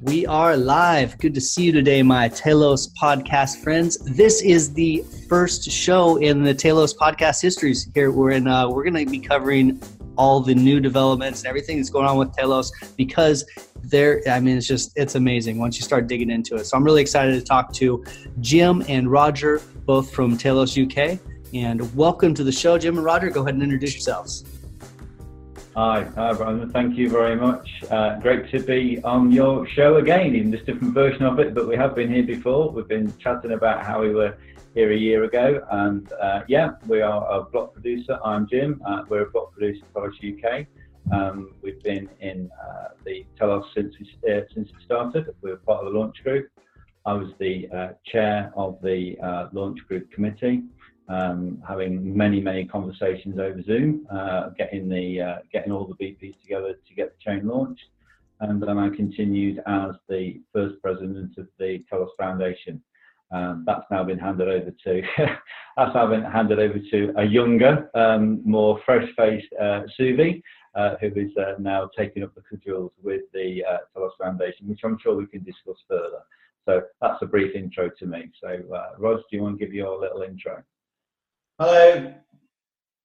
We are live. Good to see you today, my Telos podcast friends. This is the first show in the Telos podcast histories. Here we're in. Uh, we're going to be covering all the new developments and everything that's going on with Telos because there. I mean, it's just it's amazing once you start digging into it. So I'm really excited to talk to Jim and Roger, both from Telos UK. And welcome to the show, Jim and Roger. Go ahead and introduce yourselves. Hi, hi, Brandon. Thank you very much. Uh, great to be on your show again, in this different version of it, but we have been here before. We've been chatting about how we were here a year ago, and uh, yeah, we are a block producer. I'm Jim. Uh, we're a block producer for UK. Um, we've been in uh, the Telos since we, uh, since it started. We were part of the launch group. I was the uh, chair of the launch group committee um, having many, many conversations over Zoom, uh, getting the uh, getting all the BPs together to get the chain launched, and then I continued as the first president of the Telos Foundation. Um, that's now been handed over to that's now been handed over to a younger, um, more fresh-faced uh, Suvi, uh, who is uh, now taking up the cudgels with the uh, Telos Foundation, which I'm sure we can discuss further. So that's a brief intro to me. So, uh, Ros, do you want to give your little intro? Hello.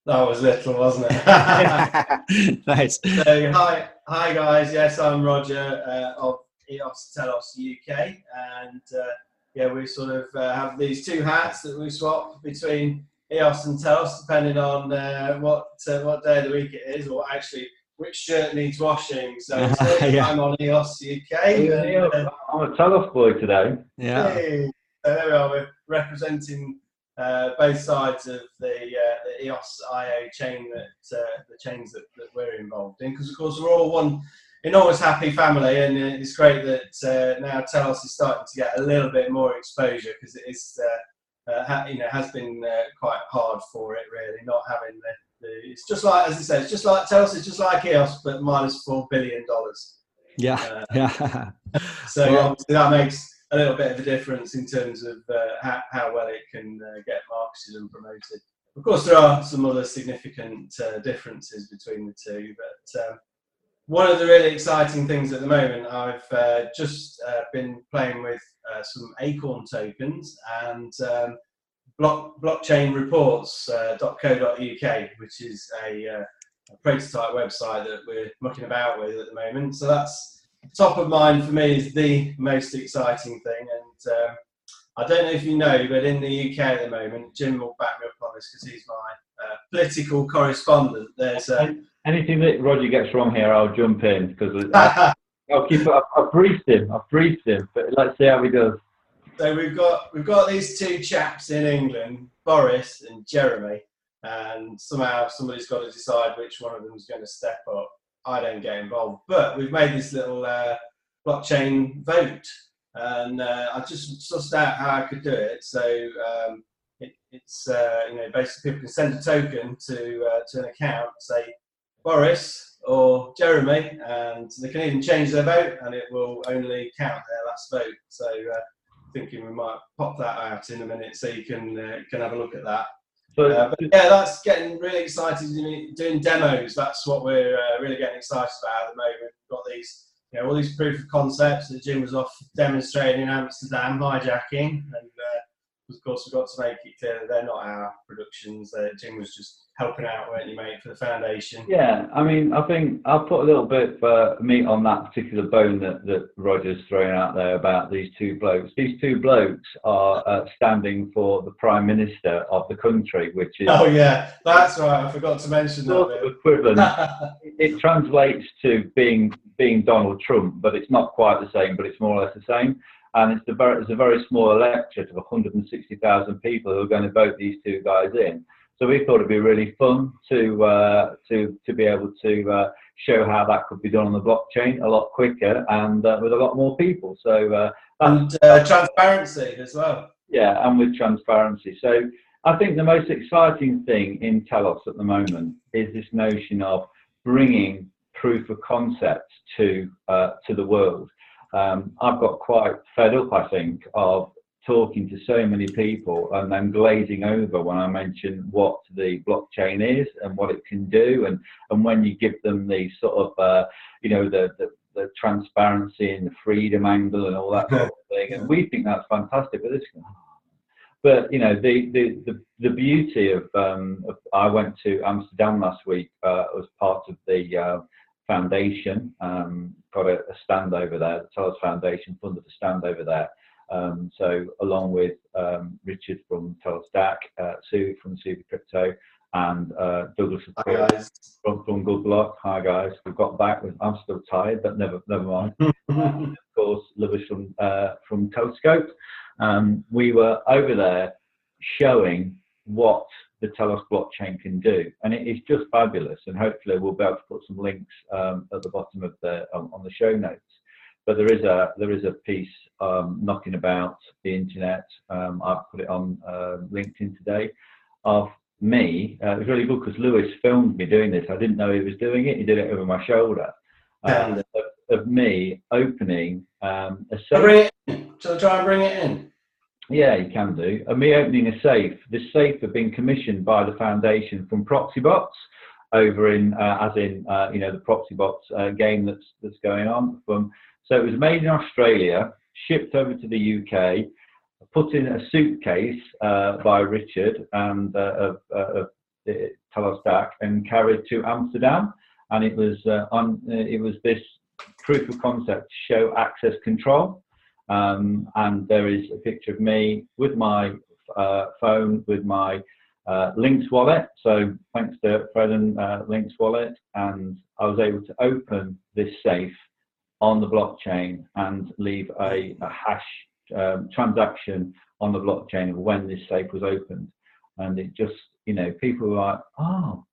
That was little, wasn't it? nice. So, hi, hi guys. Yes, I'm Roger uh, of EOS Telos UK, and uh, yeah, we sort of uh, have these two hats that we swap between EOS and Telos, depending on uh, what uh, what day of the week it is, or actually which shirt needs washing. So yeah. I'm on EOS UK. And, uh, I'm a Telos boy today. Yeah. Hey, so there we are. We're representing uh, both sides of the, uh, the EOS IO chain that uh, the chains that, that we're involved in, because of course we're all one enormous happy family, and it's great that uh, now Telos is starting to get a little bit more exposure because it is. Uh, uh, ha- you know, has been quite hard for it really, not having the, the, It's just like, as I said, it's just like Telos is just like EOS, but minus four billion dollars. Yeah, yeah. so well, that makes a little bit of a difference in terms of uh, how, how, well it can uh, get marketed and promoted. Of course, there are some other significant uh, differences between the two, but um, one of the really exciting things at the moment, I've uh, just uh, been playing with uh, some Acorn tokens and um, block, blockchainreports.co.uk, which is a, a prototype website that we're mucking about with at the moment. So that's top of mind for me is the most exciting thing. And um, I don't know if you know, but in the UK at the moment, Jim will back me up on this because he's my uh, political correspondent. There's uh, anything that Roger gets wrong here, I'll jump in because I'll keep. I've, I've briefed him. I've briefed him, but let's see how he does. So we've got we've got these two chaps in England, Boris and Jeremy, and somehow somebody's got to decide which one of them is going to step up. I don't get involved. But we've made this little uh, blockchain vote, and uh, I just sussed out how I could do it. So um, it, it's uh, you know basically people can send a token to uh, to an account, say Boris or Jeremy, and they can even change their vote, and it will only count their last vote. So uh, thinking we might pop that out in a minute, so you can uh, can have a look at that. But, uh, but yeah, that's getting really excited. Doing demos, that's what we're uh, really getting excited about at the moment. We've got these, you know, all these proof of concepts that Jim was off demonstrating in Amsterdam, hijacking, and uh, of course we've got to make it clear that they're not our productions. Uh, Jim was just helping out, weren't you, mate, for the foundation? Yeah, I mean, I think I'll put a little bit of meat on that particular bone that, that Roger's throwing out there about these two blokes. These two blokes are uh, standing for the Prime Minister of the country, which is. Oh, yeah, that's right. I forgot to mention sort that. Of equivalent. it translates to being being Donald Trump, but it's not quite the same, but it's more or less the same and it's a very, it's a very small electorate of 160,000 people who are going to vote these two guys in. So we thought it'd be really fun to uh, to to be able to uh, show how that could be done on the blockchain a lot quicker and uh, with a lot more people. So uh, and uh, transparency as well. Yeah, and with transparency. So I think the most exciting thing in Telos at the moment is this notion of bringing proof of concept to uh, to the world. Um, I've got quite fed up, I think, of talking to so many people and then glazing over when I mention what the blockchain is and what it can do, and and when you give them the sort of uh, you know the, the the transparency and the freedom angle and all that sort of thing. And we think that's fantastic. But this, but you know, the the the, the beauty of, um, of, I went to Amsterdam last week uh, as part of the uh, foundation. Um, got a, a, stand over there. The Telos Foundation funded a stand over there. Um, so along with um, Richard from Telos DAC, uh, Sue from Super Crypto, and uh, Douglas from, from Good Block. Hi guys, we've got back. I'm still tired, but never never mind. of course, Lewis from uh, from Telescope. Um, we were over there showing what the Telos blockchain can do, and it is just fabulous. And hopefully, we'll be able to put some links um, at the bottom of the um, on the show notes. But there is a there is a piece um, knocking about the internet. Um, I've put it on uh, LinkedIn today of me. Uh, it was really good because Lewis filmed me doing this. I didn't know he was doing it. He did it over my shoulder. Um, of, of, me opening um, a safe. Bring it in. So try and bring it in. Yeah, you can do. And me opening a safe. This safe had been commissioned by the foundation from Proxiebots over in, uh, as in, uh, you know, the Proxiebots uh, game that's that's going on. From so it was made in Australia, shipped over to the UK put in a suitcase uh, by Richard and uh, of, uh, of DAC and carried to Amsterdam. And it was uh, on uh, it was this proof of concept to show access control. Um, and there is a picture of me with my uh, phone with my Lynx wallet. So thanks to Fred and Lynx wallet, and I was able to open this safe on the blockchain and leave a, a hash um, transaction on the blockchain of when this safe was opened. And it just, you know, people were like, oh.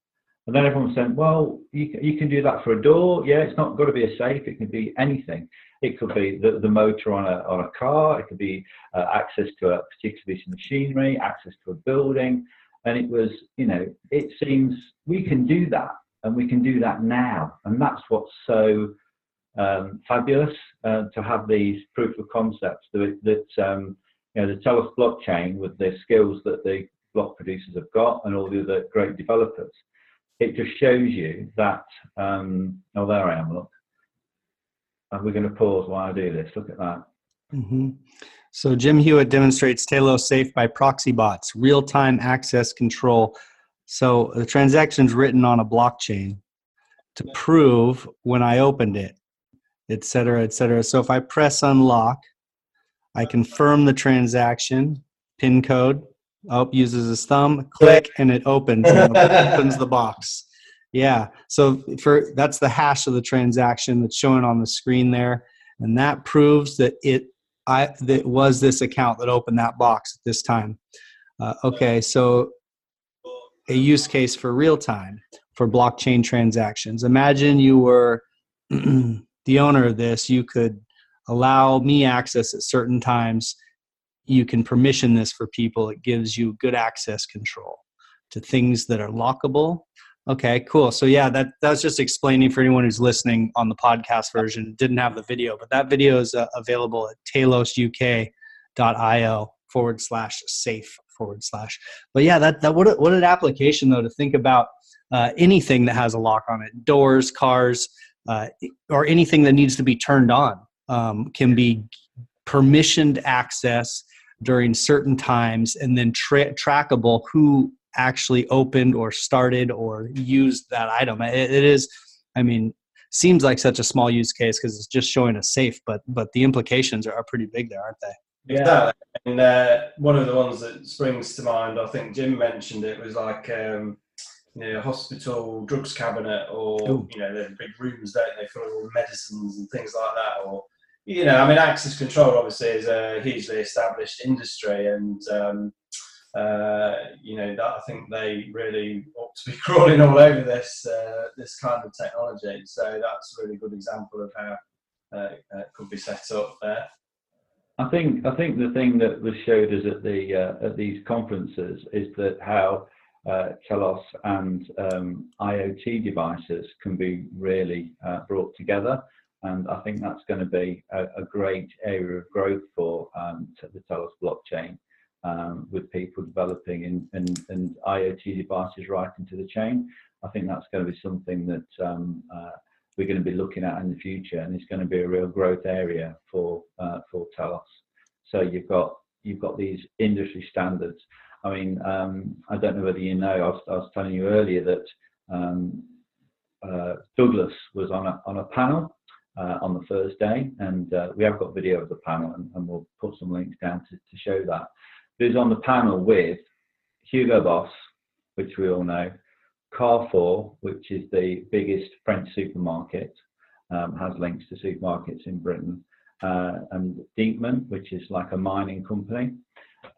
And then everyone said, well, you, you can do that for a door. Yeah, it's not got to be a safe. It can be anything. It could be the, the motor on a, on a car. It could be uh, access to a particular piece of machinery, access to a building. And it was, you know, it seems we can do that and we can do that now. And that's what's so um, fabulous uh, to have these proof of concepts that, that um, you know the Telos blockchain with the skills that the block producers have got and all the other great developers. It just shows you that. Um, oh, there I am. Look, and we're going to pause while I do this. Look at that. Mm-hmm. So Jim Hewitt demonstrates Telos Safe by Proxiebots, real-time access control. So the transaction's written on a blockchain to prove when I opened it et cetera, et cetera. So if I press unlock, I confirm the transaction, PIN code, oh, uses his thumb, click, and it opens, and it opens the box. Yeah. So for that's the hash of the transaction that's showing on the screen there, and that proves that it I that was this account that opened that box at this time. Uh, okay, so a use case for real time for blockchain transactions. Imagine you were the owner of this, you could allow me access at certain times. You can permission this for people. It gives you good access control to things that are lockable. Okay, cool. So yeah, that that's just explaining for anyone who's listening on the podcast version. Didn't have the video, but that video is uh, available at telosuk.io forward slash safe forward slash. But yeah, that that what a, what an application though to think about uh, anything that has a lock on it, doors, cars, uh, or anything that needs to be turned on um, can be permissioned access during certain times and then tra- trackable who actually opened or started or used that item. It, it is i mean seems like such a small use case because it's just showing a safe but but the implications are, are pretty big there aren't they? Yeah. And uh, one of the ones that springs to mind i think jim mentioned it was like um, you know, hospital drugs cabinet or Ooh. you know, the big rooms, don't they, full of all medicines and things like that. Or you know, I mean, access control obviously is a hugely established industry, and um, uh, you know, that I think they really ought to be crawling all over this uh, this kind of technology. So that's a really good example of how uh, it could be set up there. I think I think the thing that was showed us at the uh, at these conferences is that how uh, Telos and um, IoT devices can be really uh, brought together. And I think that's going to be a, a great area of growth for um, the Telos blockchain um, with people developing in, in, in, IoT devices right into the chain. I think that's going to be something that um, uh, we're going to be looking at in the future, and it's going to be a real growth area for uh, for Telos. So you've got you've got these industry standards. I mean, um, I don't know whether you know. I was, I was telling you earlier that um, uh, Douglas was on a on a panel uh, on the first day, and uh, we have got video of the panel, and, and we'll put some links down to, to show that. He was on the panel with Hugo Boss, which we all know, Carrefour, which is the biggest French supermarket, um, has links to supermarkets in Britain, uh, and Deepman, which is like a mining company.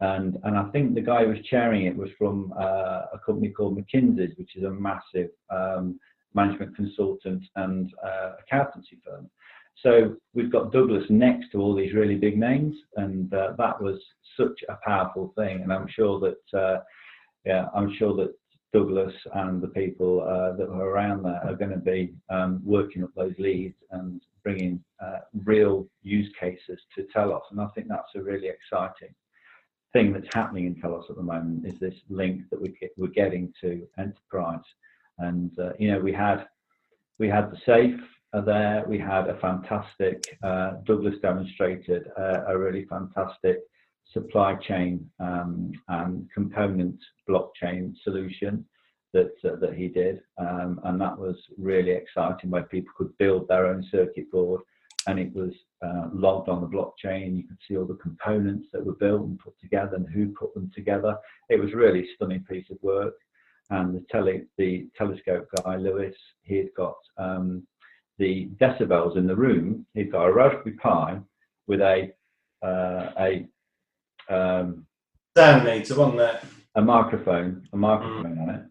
And, and I think the guy who was chairing it was from uh, a company called McKinsey, which is a massive um, management consultant and uh, accountancy firm. So we've got Douglas next to all these really big names, and uh, that was such a powerful thing. And I'm sure that, uh, yeah, I'm sure that Douglas and the people uh, that were around there are going to be um, working up those leads and bringing uh, real use cases to Telos. And I think that's a really exciting thing that's happening in Telos at the moment is this link that we we're getting to enterprise. And uh, you know, we had we had the safe there. We had a fantastic uh, Douglas demonstrated uh, a really fantastic supply chain um, and component blockchain solution that uh, that he did, um, and that was really exciting. Where people could build their own circuit board, and it was uh, logged on the blockchain. You could see all the components that were built and put together, and who put them together. It was really stunning piece of work. And the tele the telescope guy Lewis, he had got um, the decibels in the room. He'd got a Raspberry Pi with a uh, a um, sound meter, wasn't there? A microphone, a microphone mm. on it,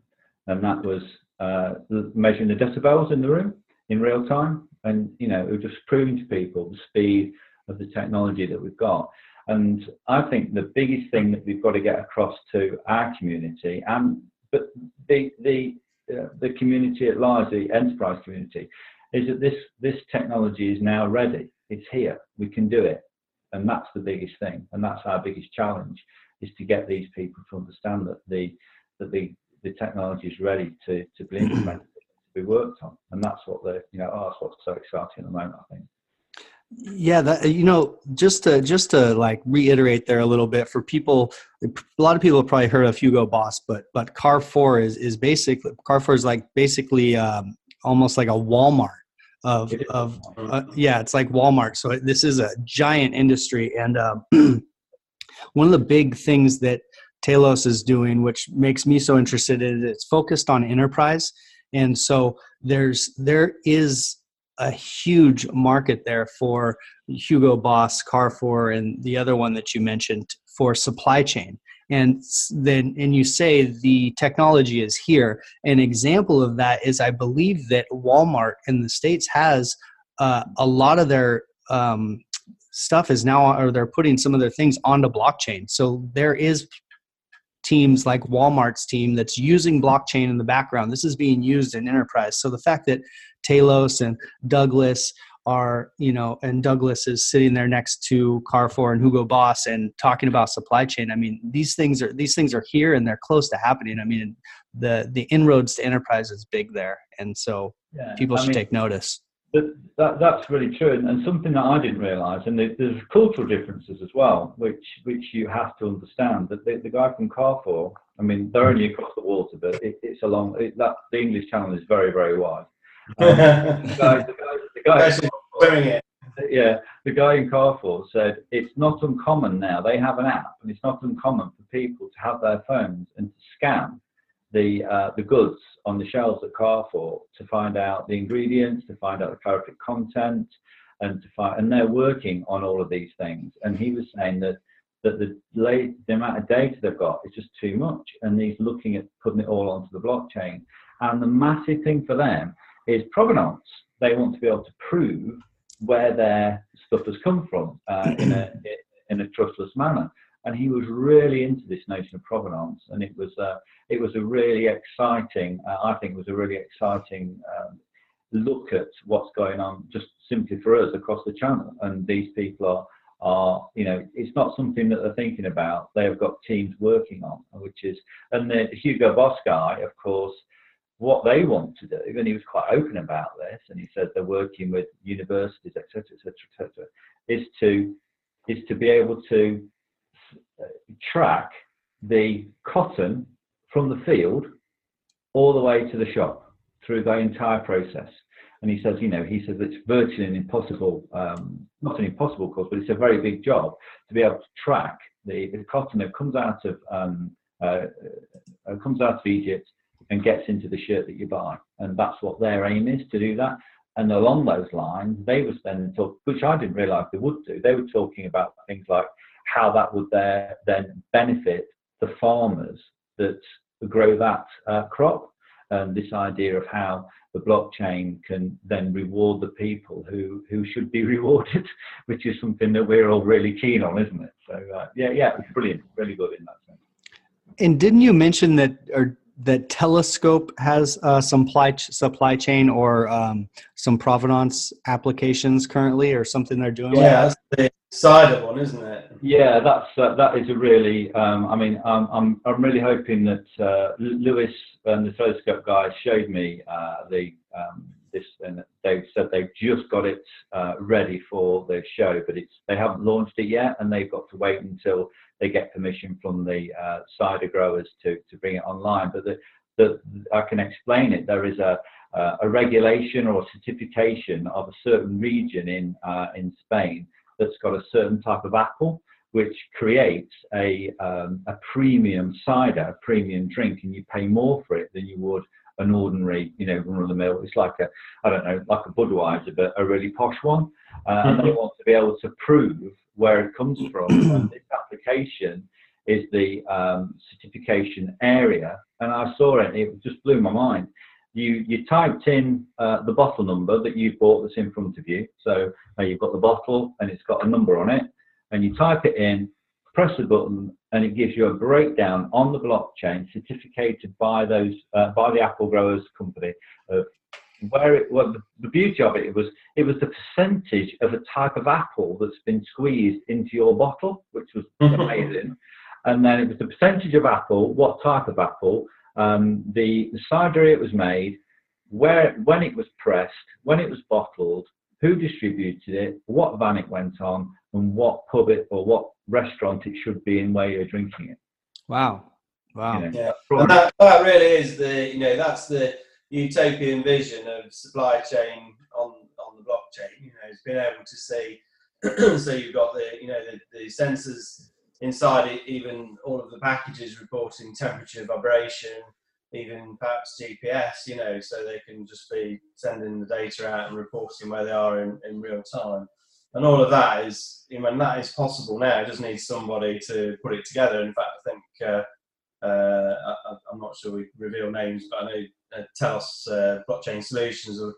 and that was uh, measuring the decibels in the room in real time. And you know, it was just proving to people the speed of the technology that we've got. And I think the biggest thing that we've got to get across to our community, and but the the uh, the community at large, the enterprise community, is that this this technology is now ready. It's here. We can do it and that's the biggest thing, and that's our biggest challenge, is to get these people to understand that the that the the technology is ready to to be implemented, be worked on, and that's what the you know oh, that's what's so exciting at the moment. I think. Yeah, that you know, just to just to like reiterate there a little bit for people, a lot of people have probably heard of Hugo Boss, but but Carrefour is is basically Carrefour is like basically um, almost like a Walmart of of uh, yeah it's like walmart so this is a giant industry and uh, one of the big things that Telos is doing which makes me so interested is it's focused on enterprise and so there's there is a huge market there for hugo boss carrefour and the other one that you mentioned for supply chain. And then and you say the technology is here. An example of that is i believe that walmart in the states has uh, a lot of their um, stuff is now or they're putting some of their things onto blockchain. So there is teams like walmart's team that's using blockchain in the background. This is being used in enterprise. So the fact that Telos and douglas are you know and douglas is sitting there next to carrefour and hugo boss and talking about supply chain i mean these things are these things are here and they're close to happening. I mean the the inroads to enterprise is big there. And so yeah, people should mean, take notice that, that, that's really true and, and something that i didn't realize and there's cultural differences as well which which you have to understand that the, the guy from carrefour i mean they're only across the water but it, it's a long it, that the english channel is very very wide um, the guy, the guy, the guy doing it. Yeah, the guy in Carrefour said it's not uncommon now. They have an app, and it's not uncommon for people to have their phones and to scan the uh, the goods on the shelves at Carrefour to find out the ingredients, to find out the calorific content, and to find. And they're working on all of these things. And he was saying that that the late, the amount of data they've got is just too much, and he's looking at putting it all onto the blockchain. And the massive thing for them is provenance. They want to be able to prove where their stuff has come from uh, in a in a trustless manner. And he was really into this notion of provenance, and it was uh, it was a really exciting. Uh, I think it was a really exciting um, look at what's going on just simply for us across the channel. And these people are are you know it's not something that they're thinking about. They have got teams working on, which is and the Hugo Boss guy, of course what they want to do, and he was quite open about this, and he said they're working with universities, etc., etc., etc., is to is to be able to track the cotton from the field all the way to the shop through the entire process. And he says, you know, he says it's virtually an impossible, um, not an impossible course, but it's a very big job to be able to track the, the cotton that comes out of um, uh, uh, comes out of Egypt and gets into the shirt that you buy. And that's what their aim is to do that. And along those lines, they were then talk, which I didn't realise they would do. They were talking about things like how that would there then benefit the farmers that grow that uh, crop. And this idea of how the blockchain can then reward the people who who should be rewarded, which is something that we're all really keen on, isn't it? So uh, yeah, yeah, it's brilliant, really good in that sense. And didn't you mention that, or that Telescope has uh, some supply supply chain or um, some provenance applications currently, or something they're doing? Yeah, that's the cider one, isn't it? Yeah, that's uh, that is a really. Um, I mean, I'm I'm I'm really hoping that uh, Lewis and the Telescope guys showed me uh, the um, this, and they've said they've just got it uh, ready for the show, but it's they haven't launched it yet, and they've got to wait until they get permission from the uh, cider growers to, to bring it online. But the, the, I can explain it. There is a, uh, a regulation or certification of a certain region in, in Spain that's got a certain type of apple, which creates a, um, a premium cider, a premium drink, and you pay more for it than you would an ordinary, you know, run of the mill. It's like a, I don't know, like a Budweiser, but a really posh one. Uh, and they mm-hmm. want to be able to prove where it comes from. and this application is the um, certification area. And I saw it, and it just blew my mind. You, you typed in uh, the bottle number that you bought that's in front of you. So uh, you've got the bottle and it's got a number on it. And you type it in, press the button, and it gives you a breakdown on the blockchain certificated by those uh, by the apple growers company of where it well, the beauty of it, was it was the percentage of a type of apple that's been squeezed into your bottle, which was amazing. and then it was the percentage of apple, what type of apple, um, the, the cider it was made, where when it was pressed, when it was bottled, who distributed it, what van it went on, and what pub it or what restaurant it should be in where you're drinking it. Wow. Wow. You know, yeah. And that, that really is the, you know, that's the utopian vision of supply chain on, on the blockchain. You know, it's been able to see, so you've got the, you know, the, the sensors inside it, even all of the packages reporting temperature, vibration, even perhaps GPS, you know, so they can just be sending the data out and reporting where they are in, in real time. And all of that is, know, that is possible now. It just needs somebody to put it together. In fact, I think uh, uh, I, am not sure we reveal names, but I know uh, Telos uh, Blockchain Solutions are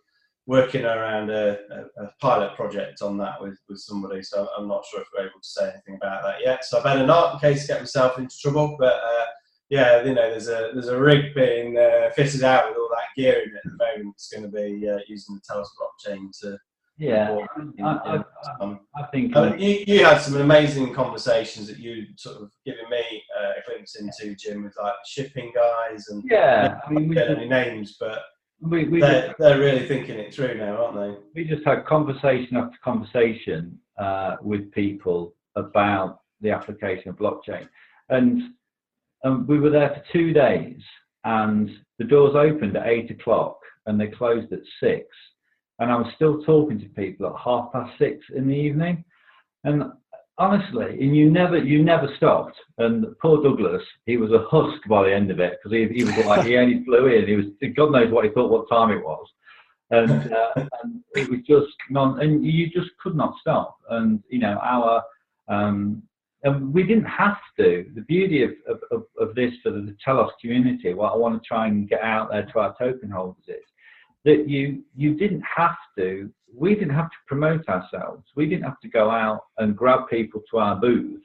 working around a, a, a, pilot project on that with, with somebody. So I'm not sure if we're able to say anything about that yet. So I better not in case I get myself into trouble. But uh, yeah, you know, there's a there's a rig being uh, fitted out with all that gear in it at the moment. It's going to be uh, using the Telos blockchain to. Yeah, I, I, I, think um, you, you had some amazing conversations that you sort of given me uh, a glimpse into, Jim, with like shipping guys and yeah, I mean, we get any names, but we, we they're, just, they're really thinking it through now, aren't they? We just had conversation after conversation uh, with people about the application of blockchain, and um, we were there for two days, and the doors opened at eight o'clock and they closed at six. And I was still talking to people at half past six in the evening. And honestly, and you never you never stopped. And poor Douglas, he was a husk by the end of it because he, he was like he only flew in. He was God knows what he thought what time it was, and, uh, and it was just non. And you just could not stop. And you know our um, and we didn't have to. The beauty of, of, of, this for the Telos community, what I want to try and get out there to our token holders is that you you didn't have to. We didn't have to promote ourselves. We didn't have to go out and grab people to our booth.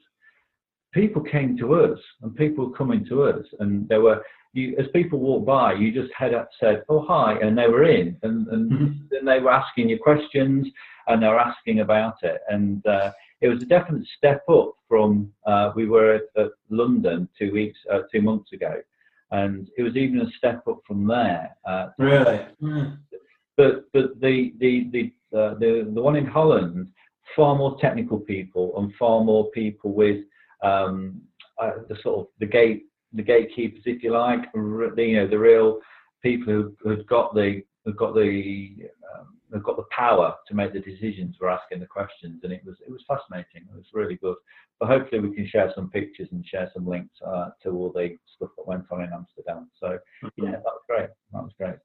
People came to us, and people were coming to us, and there were. You, as people walked by, you just head up, said, "Oh hi," and they were in, and and, mm-hmm. they were asking you questions, and they were asking about it, and uh, it was a definite step up from uh, we were at, at, London two weeks, uh, two months ago, and it was even a step up from there. Uh, really? Mm. But but the the the, uh, the the one in Holland, far more technical people and far more people with um, uh, the sort of the gate the gatekeepers, if you like, you know the real people who have got the have got the um, have got the power to make the decisions for asking the questions, and it was it was fascinating. It was really good. But hopefully, we can share some pictures and share some links uh, to all the stuff that went on in Amsterdam. So mm-hmm. yeah, that was great. That was great.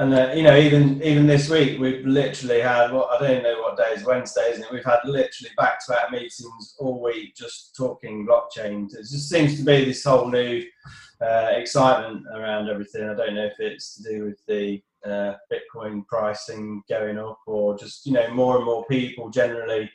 And uh, you know, even even this week, we've literally had what I don't know what day is Wednesday, isn't it? We've had literally back-to-back meetings all week, just talking blockchain. It just seems to be this whole new uh, excitement around everything. I don't know if it's to do with the uh, Bitcoin pricing going up, or just you know more and more people generally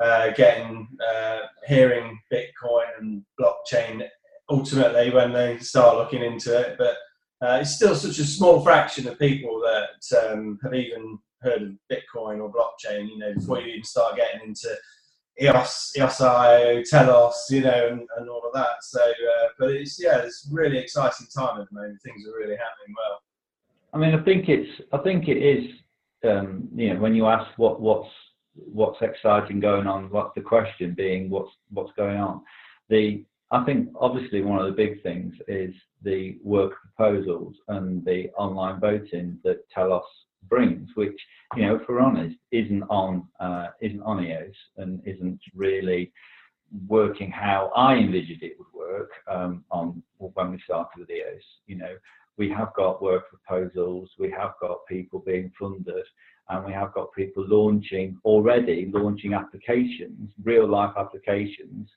uh, getting uh, hearing Bitcoin and blockchain ultimately when they start looking into it. But uh, it's still such a small fraction of people that um, have even heard of Bitcoin or blockchain. You know, before you even start getting into EOS, EOSIO, Telos, you know, and, and all of that. So, uh, but it's yeah, it's really exciting time at the moment. Things are really happening well. I mean, I think it's, I think it is, um, you know, when you ask what what's what's exciting going on, what's the question being, what's what's going on. The I think obviously one of the big things is the work proposals and the online voting that Telos brings, which you know, if we're honest, isn't on uh, isn't on EOS and isn't really working how I envisioned it would work um, on when we started with EOS. You know, we have got work proposals, we have got people being funded, and we have got people launching already launching applications, real life applications.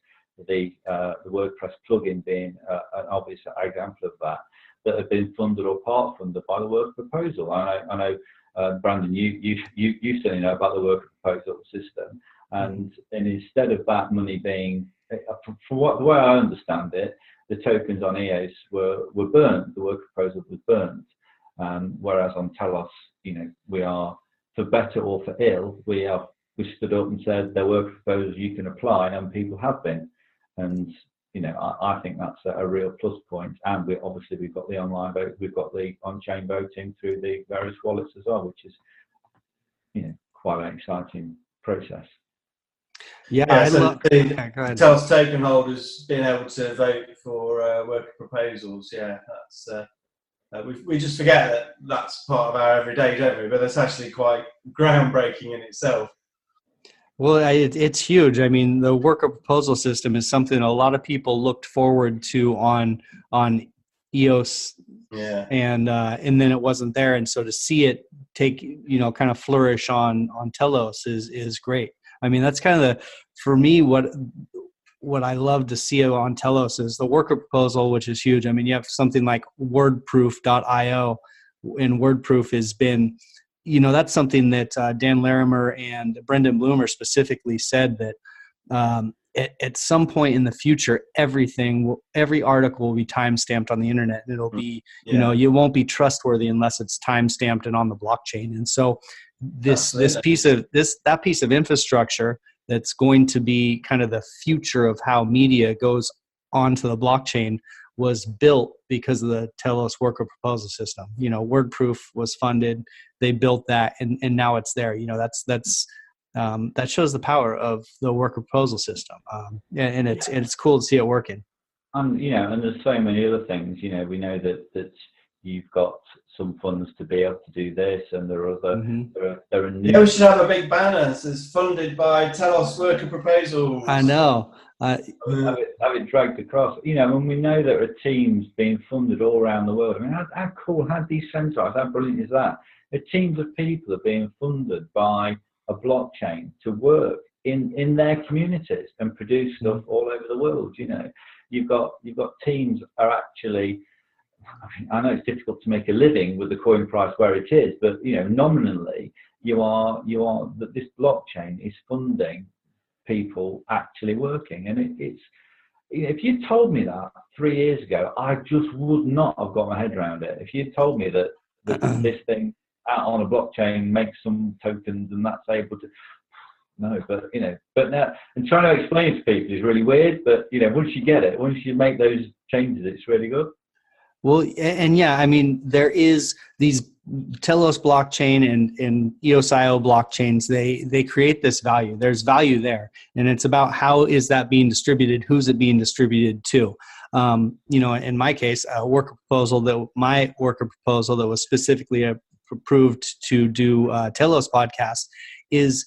The uh, the WordPress plugin being uh, an obvious example of that, that have been funded or part funded by the work proposal. I know, I know uh, Brandon, you, you you you certainly know about the work proposal system, and and instead of that money being, uh, for what the way I understand it, the tokens on EOS were, were burned, the work proposal was burnt. Um, whereas on Telos, you know, we are, for better or for ill, we have we stood up and said there were proposals you can apply, and people have been. And you know, I, I think that's a, a, real plus point. And we obviously we've got the online vote, we've got the on-chain voting through the various wallets as well, which is you know quite an exciting process. Yeah, yeah so love, the yeah, Telos token holders being able to vote for uh, worker proposals. Yeah, that's uh, uh, we we just forget that that's part of our everyday, don't we? But that's actually quite groundbreaking in itself. Well, it, it's huge. I mean, the worker proposal system is something a lot of people looked forward to on on EOS, yeah, and uh, and then it wasn't there, and so to see it take you know kind of flourish on on Telos is is great. I mean, that's kind of the for me what what I love to see on Telos is the worker proposal, which is huge. I mean, you have something like WordProof.io, and WordProof has been, you know, that's something that uh, Dan Larimer and Brendan Blumer specifically said that um, at, at, some point in the future, everything, will, every article will be time stamped on the internet, and it'll hmm. be, yeah. you know, you won't be trustworthy unless it's time stamped and on the blockchain. And so, this this piece of this that piece of infrastructure that's going to be kind of the future of how media goes onto the blockchain was built because of the Telos worker proposal system. You know, WordProof was funded, they built that, and, and now it's there. You know, that's that's um, that shows the power of the worker proposal system, um, and, and, it's and it's cool to see it working. Um, you know, and there's so many other things. You know, we know that that you've got some funds to be able to do this, and there are other. Mm-hmm. There, are, there are new. Yeah, we should have a big banner that says "Funded by Telos Worker Proposals." I know. Uh, have, it, have it dragged across, you know, and we know there are teams being funded all around the world. I mean, how, how cool, how decentralized, how brilliant is that? The teams of people are being funded by a blockchain to work in, in their communities and produce stuff mm-hmm. all over the world. You know, you've got you've got teams are actually I, know it's difficult to make a living with the coin price where it is, but you know, nominally, you are you are that this blockchain is funding people actually working, and it, it's if you told me that three years ago, I just would not have got my head around it. If you told me that, that this thing out on a blockchain makes some tokens and that's able to no, but you know, but now and trying to explain to people is really weird. But you know, once you get it, once you make those changes, it's really good. Well, and yeah, I mean, there is these Telos blockchain and, and EOSIO blockchains, they, they create this value. There's value there. And it's about how is that being distributed? Who's it being distributed to? Um, you know, in my case, a worker proposal that my worker proposal that was specifically approved to do uh, Telos podcast is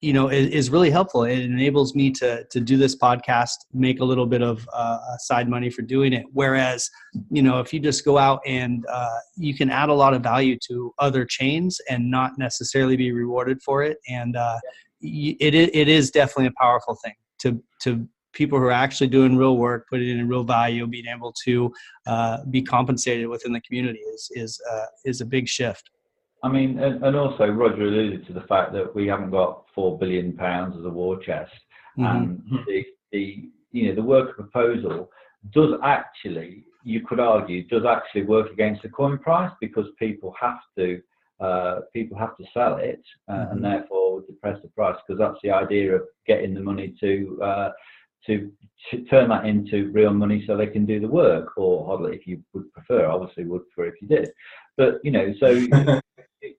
you know is, is, really helpful. It enables me to to do this podcast make a little bit of uh, side money for doing it. Whereas you know if you just go out and uh, you can add a lot of value to other chains and not necessarily be rewarded for it. And uh, it, it is definitely a powerful thing to to people who are actually doing real work putting in real value being able to uh, be compensated within the community is is uh, is a big shift I mean, and, and, also Roger alluded to the fact that we haven't got four billion pounds as a war chest, mm-hmm. and the, the you know the worker proposal does actually, you could argue, does actually work against the coin price because people have to uh, people have to sell it uh, mm-hmm. and therefore depress the price because that's the idea of getting the money to, uh, to, to turn that into real money so they can do the work or hodl if you would prefer obviously would prefer if you did but you know so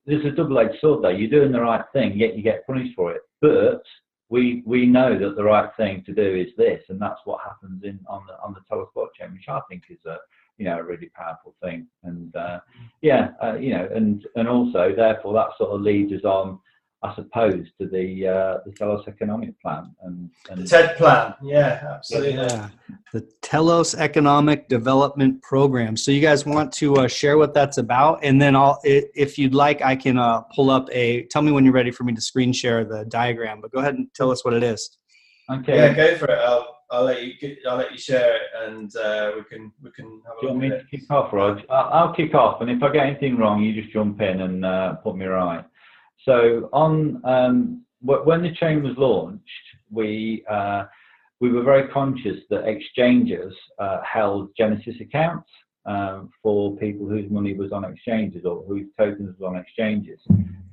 there's a double-edged sword there. You're doing the right thing, yet you get punished for it. But we we know that the right thing to do is this, and that's what happens in on the on the Telos blockchain, which I think is a you know a really powerful thing. And uh, yeah, uh, you know, and and also therefore that sort of leads us on as opposed to the uh, the Telos economic plan and, and the TED plan. Yeah, absolutely. Yeah, the Telos economic development program. So you guys want to uh, share what that's about, and then I'll, if you'd like, I can uh, pull up a. Tell me when you're ready for me to screen share the diagram. But go ahead and tell us what it is. Okay. Yeah, go for it. I'll, I'll let you I'll let you share it, and uh, we can we can have a Do you want me to kick off, Rog? I'll, I'll, kick off, and if I get anything wrong, you just jump in and uh, put me right. So on um, when the chain was launched, we uh, we were very conscious that exchanges uh, held Genesis accounts um, for people whose money was on exchanges or whose tokens was on exchanges.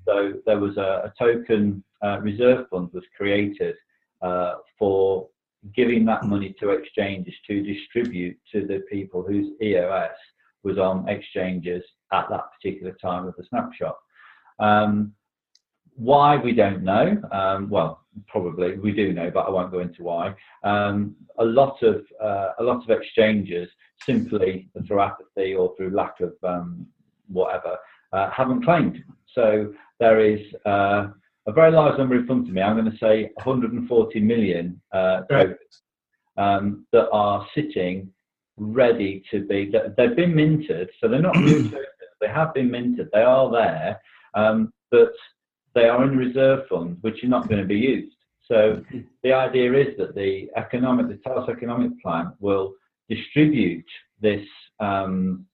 So there was a, a token uh, reserve fund was created uh, for giving that money to exchanges to distribute to the people whose EOS was on exchanges at that particular time of the snapshot. Um, why we don't know. Um, well, probably we do know, but I won't go into why. Um, a lot of uh, a lot of exchanges simply through apathy or through lack of um, whatever uh, haven't claimed. So there is uh, a very large number in front of me. I'm going to say 140 million uh, tokens um, that are sitting ready to be. They've been minted, so they're not new tokens. They have been minted. They are there, um, but they are in reserve funds which are not going to be used. So the idea is that the economic, the Telos economic plan will distribute this um,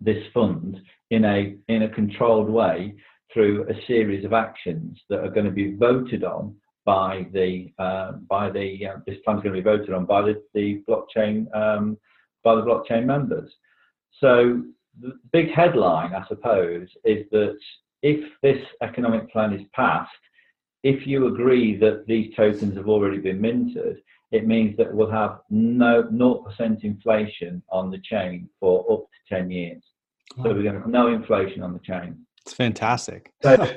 this fund in a in a controlled way through a series of actions that are going to be voted on by the uh, by the uh, this plan is going to be voted on by the, the blockchain um, by the blockchain members. So the big headline, I suppose, is that if this economic plan is passed, if you agree that these tokens have already been minted, it means that we'll have no 0% inflation on the chain for up to 10 years. So we're going to have no inflation on the chain. It's fantastic. so,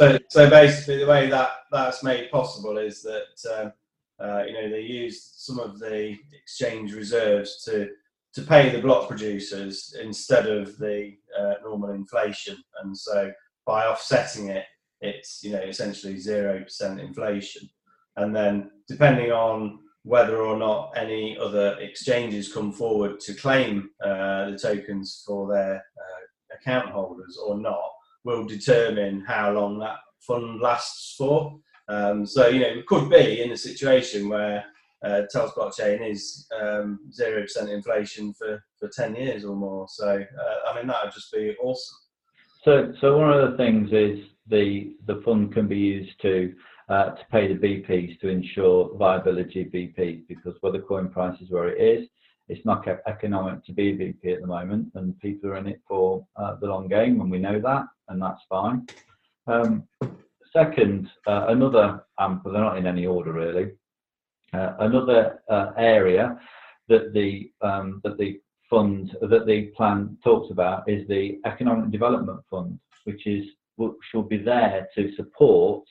so, so basically, the way that that's made possible is that um, uh, you know they use some of the exchange reserves to to pay the block producers instead of the uh, normal inflation, and so by offsetting it, it's you know essentially zero percent inflation, and then depending on whether or not any other exchanges come forward to claim uh, the tokens for their uh, account holders or not, will determine how long that fund lasts for. Um, so you know it could be in a situation where uh, Telos blockchain is um, zero um, percent inflation for, for ten years or more. So uh, I mean that would just be awesome. So, so one of the things is the the fund can be used to uh, to pay the BPs to ensure viability of BPs because where the coin price is where it is, it's not economic to be a BP at the moment, and people are in it for uh, the long game, and we know that, and that's fine. Um, second, uh, another ample, they're not in any order really. Uh, another uh, area that the um, that the fund that the plan talks about is the Economic Development Fund, which is which will be there to support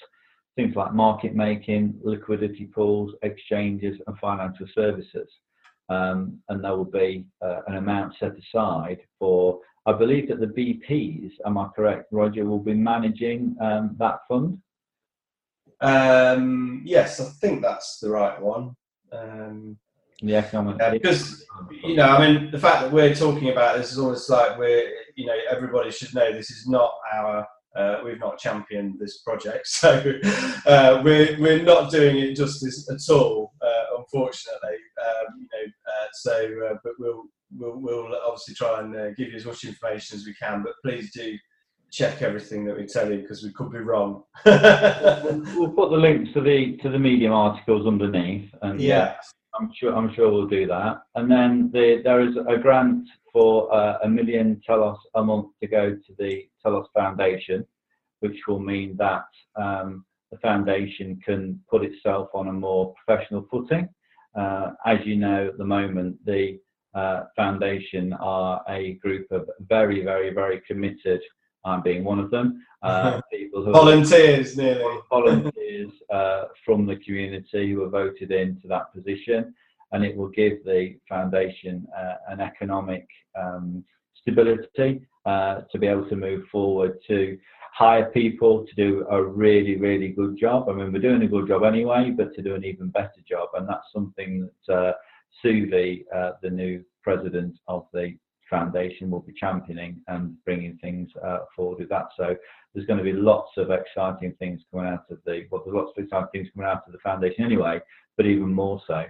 things like market making, liquidity pools, exchanges, and financial services. Um, and there will be uh, an amount set aside for, I believe that the BPs, am I correct, Roger, will be managing um, that fund? Um, yes, I think that's the right one. Um, the economic. Yeah, because you know, I mean, the fact that we're talking about this is almost like we're, you know, everybody should know this is not our. Uh, we've not championed this project, so uh, we're we're not doing it justice at all, uh, unfortunately. Um, you know, uh, so uh, but we'll, we'll we'll obviously try and uh, give you as much information as we can. But please do check everything that we tell you because we could be wrong. we'll, we'll, put the links to the to the medium articles underneath, and yeah. I'm sure I'm sure we'll do that. And then the, there is a grant for uh, a million Telos a month to go to the Telos Foundation, which will mean that um, the foundation can put itself on a more professional footing. Uh, as you know, at the moment, the uh, foundation are a group of very, very, very committed. I'm being one of them. Uh, people who volunteers, nearly volunteers uh, from the community who are voted into that position, and it will give the foundation uh, an economic um, stability uh, to be able to move forward to hire people to do a really, really good job. I mean, we're doing a good job anyway, but to do an even better job, and that's something that uh, Suvi, uh, the new president of the foundation, will be championing and bringing things uh, forward with that. So there's going to be lots of exciting things coming out of the well, there's lots of exciting things coming out of the foundation anyway, but even more so.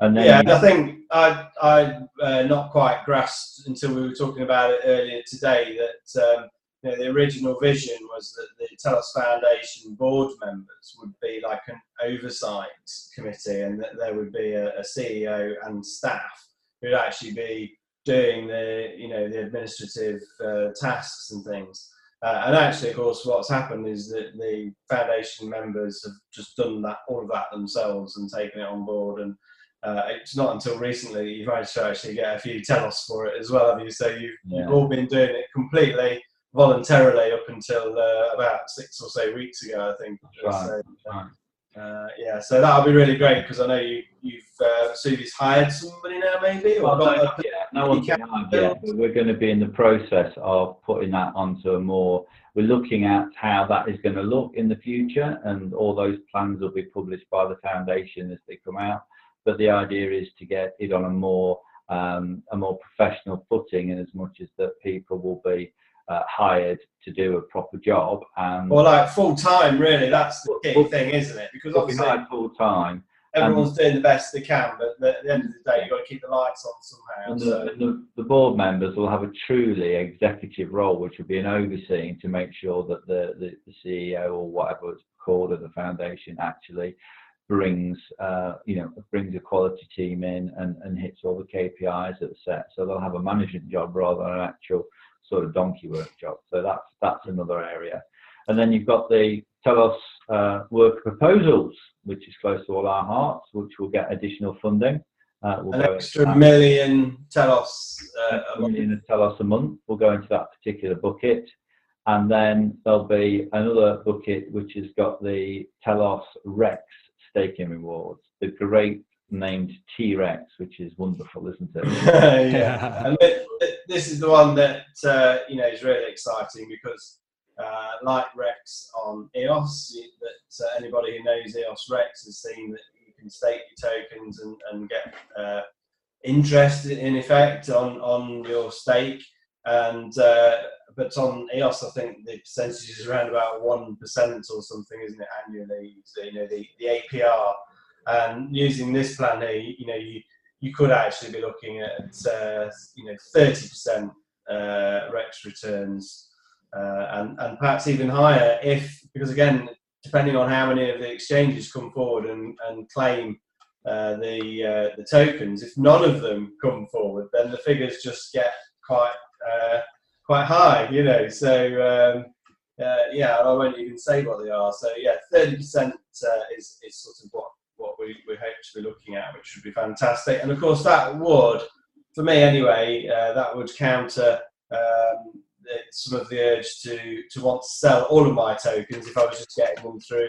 And then, yeah, and I think I I uh, not quite grasped until we were talking about it earlier today that um, you know, the original vision was that the Telos Foundation board members would be like an oversight committee, and that there would be a, a CEO and staff who'd actually be doing the you know the administrative uh, tasks and things. Uh, and actually, of course, what's happened is that the foundation members have just done that all of that themselves and taken it on board. And uh, it's not until recently you've managed to actually get a few telos for it as well, have you? So you've, yeah. you've all been doing it completely voluntarily up until uh, about six or so weeks ago, I think. Right. So, right. Uh, yeah, so that'll be really great because I know you, you've uh, Suvi's hired somebody now, maybe. Or well, no, yeah, no one's hired yet. We're going to be in the process of putting that onto a more. We're looking at how that is going to look in the future, and all those plans will be published by the foundation as they come out. But the idea is to get it on a more um, a more professional footing, and as much as that people will be uh, hired to do a proper job. And well, like full time, really. That's the key thing, isn't it? Because obviously, full time. Everyone's doing the best they can, but at the end of the day, you've got to keep the lights on somehow. And, the, the, the, board members will have a truly executive role, which will be an overseeing to make sure that the, the, the CEO or whatever it's called at the foundation actually brings uh, you know brings a quality team in and, and hits all the KPIs that are set. So they'll have a management job rather than an actual sort of donkey work job. So that's that's another area. And then you've got the Telos uh, work proposals, which is close to all our hearts, which will get additional funding. Uh, we'll An extra million Telos uh, a million Telos a month will go into that particular bucket. And then there'll be another bucket which has got the Telos Rex staking rewards, the great named T Rex, which is wonderful, isn't it? yeah. and this is the one that uh, you know is really exciting because, uh, like Rex on EOS, that uh, anybody who knows EOS Rex has seen that you can stake your tokens and, and get uh, interest in effect on on your stake. And uh, but on EOS, I think the percentage is around about one percent or something, isn't it, annually? So, you know, the, the APR and using this plan here, you know, you, you could actually be looking at, uh, you know, 30% uh, REX returns uh, and, and perhaps even higher if, because again, depending on how many of the exchanges come forward and, and claim uh, the, uh, the tokens, if none of them come forward, then the figures just get quite, uh, quite high, you know, so um, yeah, I won't even say what they are. So yeah, 30% is, is sort of what what we, we hope to be looking at, which would be fantastic. And of course, that would for me anyway, uh, that would counter um, some of the urge to to want to sell all of my tokens if I was just getting them through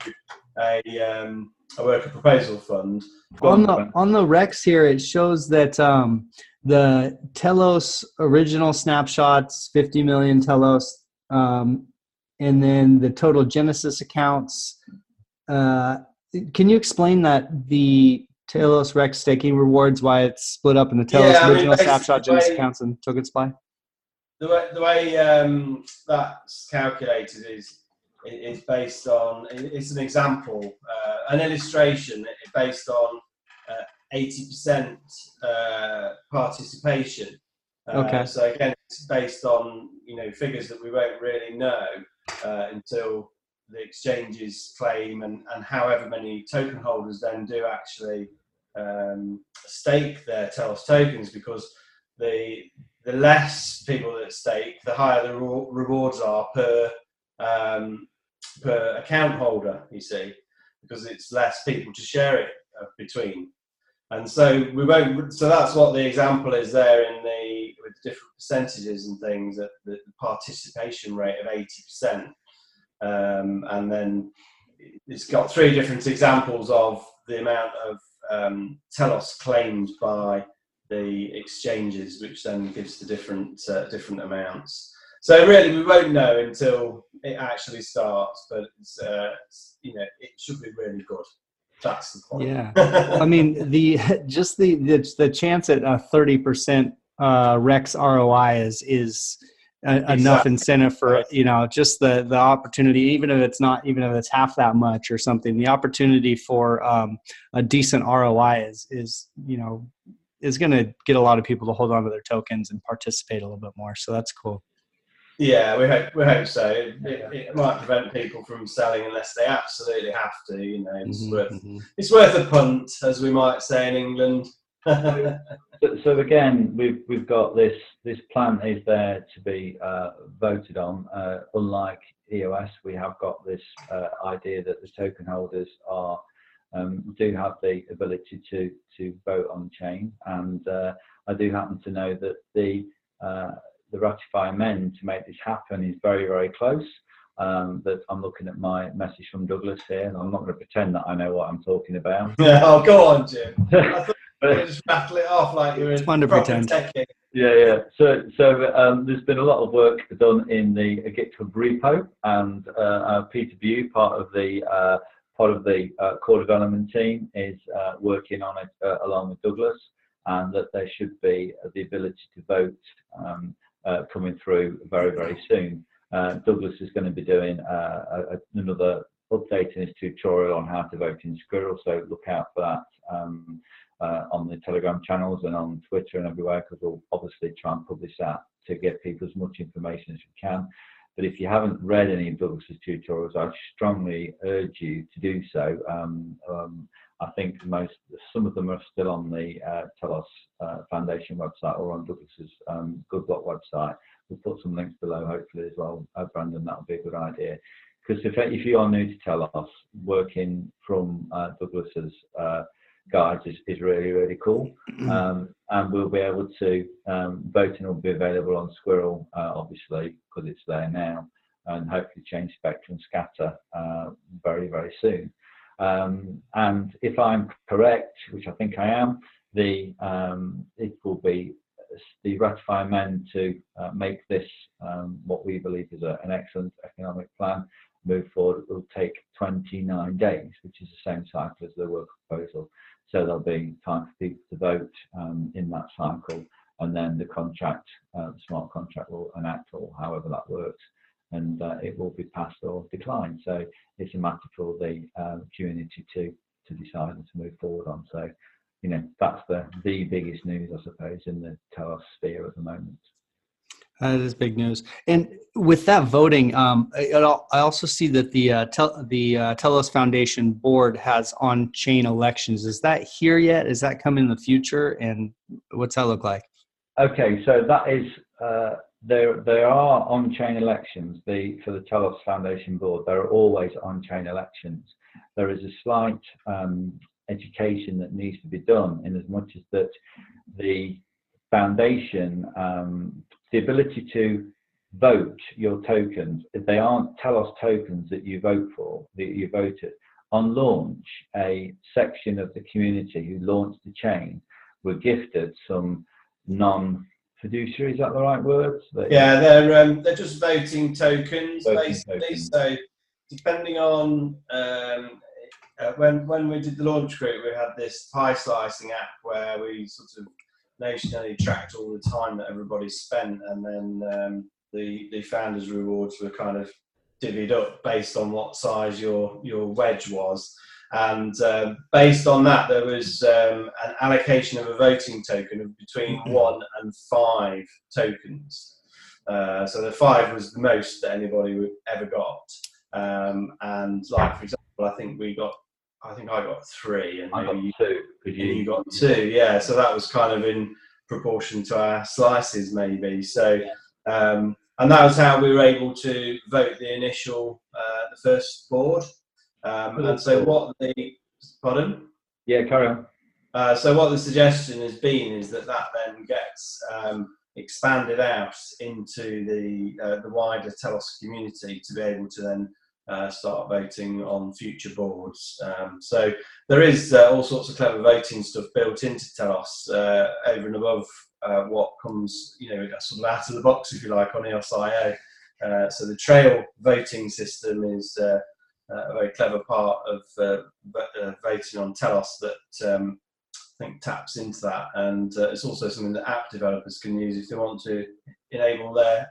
a um, a worker proposal fund. On the on the Rex here, it shows that um, the Telos original snapshots, 50 million Telos, um, and then the total Genesis accounts. Uh, can you explain that the Telos Rex staking rewards, why it's split up in the Telos Yeah, I mean, original snapshot, Genesis accounts, and token supply? The way, the way um, that's calculated is is based on it's an example, uh, an illustration based on uh, eighty percent uh, participation. Uh, Okay. So again, it's based on you know figures that we won't really know uh, until the exchanges claim and, and however many token holders then do actually um, stake their Telos tokens because the the less people that stake, the higher the re- rewards are per um, per account holder. You see, because it's less people to share it uh, between, and so we won't. So that's what the example is there in the with different percentages and things. At the participation rate of eighty percent, um, and then it's got three different examples of the amount of um, telos claimed by the exchanges, which then gives the different uh, different amounts. So really, we won't know until it actually starts, but it's, uh, it's, you know it should be really good. That's the point. Yeah. I mean, the just the the, the chance at a thirty percent uh, Rex ROI is is a, enough Exactly. incentive for you know just the the opportunity, even if it's not even if it's half that much or something. The opportunity for um, a decent ROI is is you know is going to get a lot of people to hold on to their tokens and participate a little bit more. So that's cool. Yeah, we hope we hope so. It, it, it might prevent people from selling unless they absolutely have to. You know, it's Mhm, worth mhm. it's worth a punt, as we might say in England. So, so again, we've we've got this this plan is there to be uh, voted on. Uh, unlike EOS, we have got this uh, idea that the token holders are um, do have the ability to to vote on chain, and uh, I do happen to know that the uh, the ratify amend to make this happen is very very close. Um, but I'm looking at my message from Douglas here, and I'm not going to pretend that I know what I'm talking about. oh, go on, Jim. I thought But- you just rattle it off like you're It's in fun to pretend. techie. Yeah, yeah. So, so um, there's been a lot of work done in the GitHub repo, and uh, uh, Peter Bew, part of the uh, part of the uh, core development team, is uh, working on it uh, along with Douglas, and that there should be the ability to vote um, uh, coming through very, very soon. Uh, Douglas is going to be doing uh, a, another update in his tutorial on how to vote in Squirrel, so look out for that. Um, on the Telegram channels and on Twitter and everywhere because we'll obviously try and publish that to get people as much information as we can. But if you haven't read any of Douglas's tutorials, I strongly urge you to do so. Um, um, I think most, some of them are still on the uh, Telos uh, Foundation website or on Douglas's um, Good Block website. We'll put some links below, hopefully as well, uh, Brandon. That would be a good idea. Because if, if you are new to Telos, working from uh, Douglas's uh, guides is, is really really cool. Um, and we'll be able to um, voting will be available on squirrel uh, obviously because it's there now and hopefully change spectrum scatter uh, very very soon. Um, and if i'm correct which i think i am the um, it will be the ratify amend to uh, make this um, what we believe is a, an excellent economic plan move forward it will take 29 days which is the same cycle as the work proposal so there'll be time for people to vote um, in that cycle, and then the contract, uh, the smart contract will enact or however that works, and uh, it will be passed or declined. So it's a matter for the uh, community to to decide and to move forward on. So, you know, that's the the biggest news, I suppose, in the Telos sphere at the moment. That is big news. And with that voting, um, I, I also see that the uh, tel- the uh, Telos Foundation board has on-chain elections. Is that here yet? Is that coming in the future? And what's that look like? Okay, so that is uh, there. There are on-chain elections. The for the Telos Foundation board, there are always on-chain elections. There is a slight um, education that needs to be done, in as much as that the foundation, um, the ability to vote your tokens, if they aren't Telos tokens that you vote for, that you voted, on launch, a section of the community who launched the chain were gifted some non fiduciary, is that the right word? Yeah, they're um, they're just voting tokens voting basically. Tokens. So depending on um, uh, when when we did the launch group, we had this pie slicing app where we sort of nationally tracked all the time that everybody spent, and then um, the the founders' rewards were kind of divvied up based on what size your your wedge was. And um, based on that, there was um, an allocation of a voting token of between mm-hmm. one and five tokens. Uh, so the five was the most that anybody ever got. Um, and like for example, I think we got, I think I got three, and I got you, two. You, you got two, yeah. So that was kind of in proportion to our slices, maybe. So, um, and that was how we were able to vote the initial, uh, the first board. Um, and so, what the pardon? Yeah, carry on. Uh, so, what the suggestion has been is that that then gets um, expanded out into the uh, the wider Telos community to be able to then uh, start voting on future boards. Um, so there is uh, all sorts of clever voting stuff built into Telos uh, over and above uh, what comes, you know, sort of out of the box, if you like, on EOS.io. Uh, so the trail voting system is uh, a very clever part of voting on Telos that um, I think taps into that, and it's also something that app developers can use if they want to enable their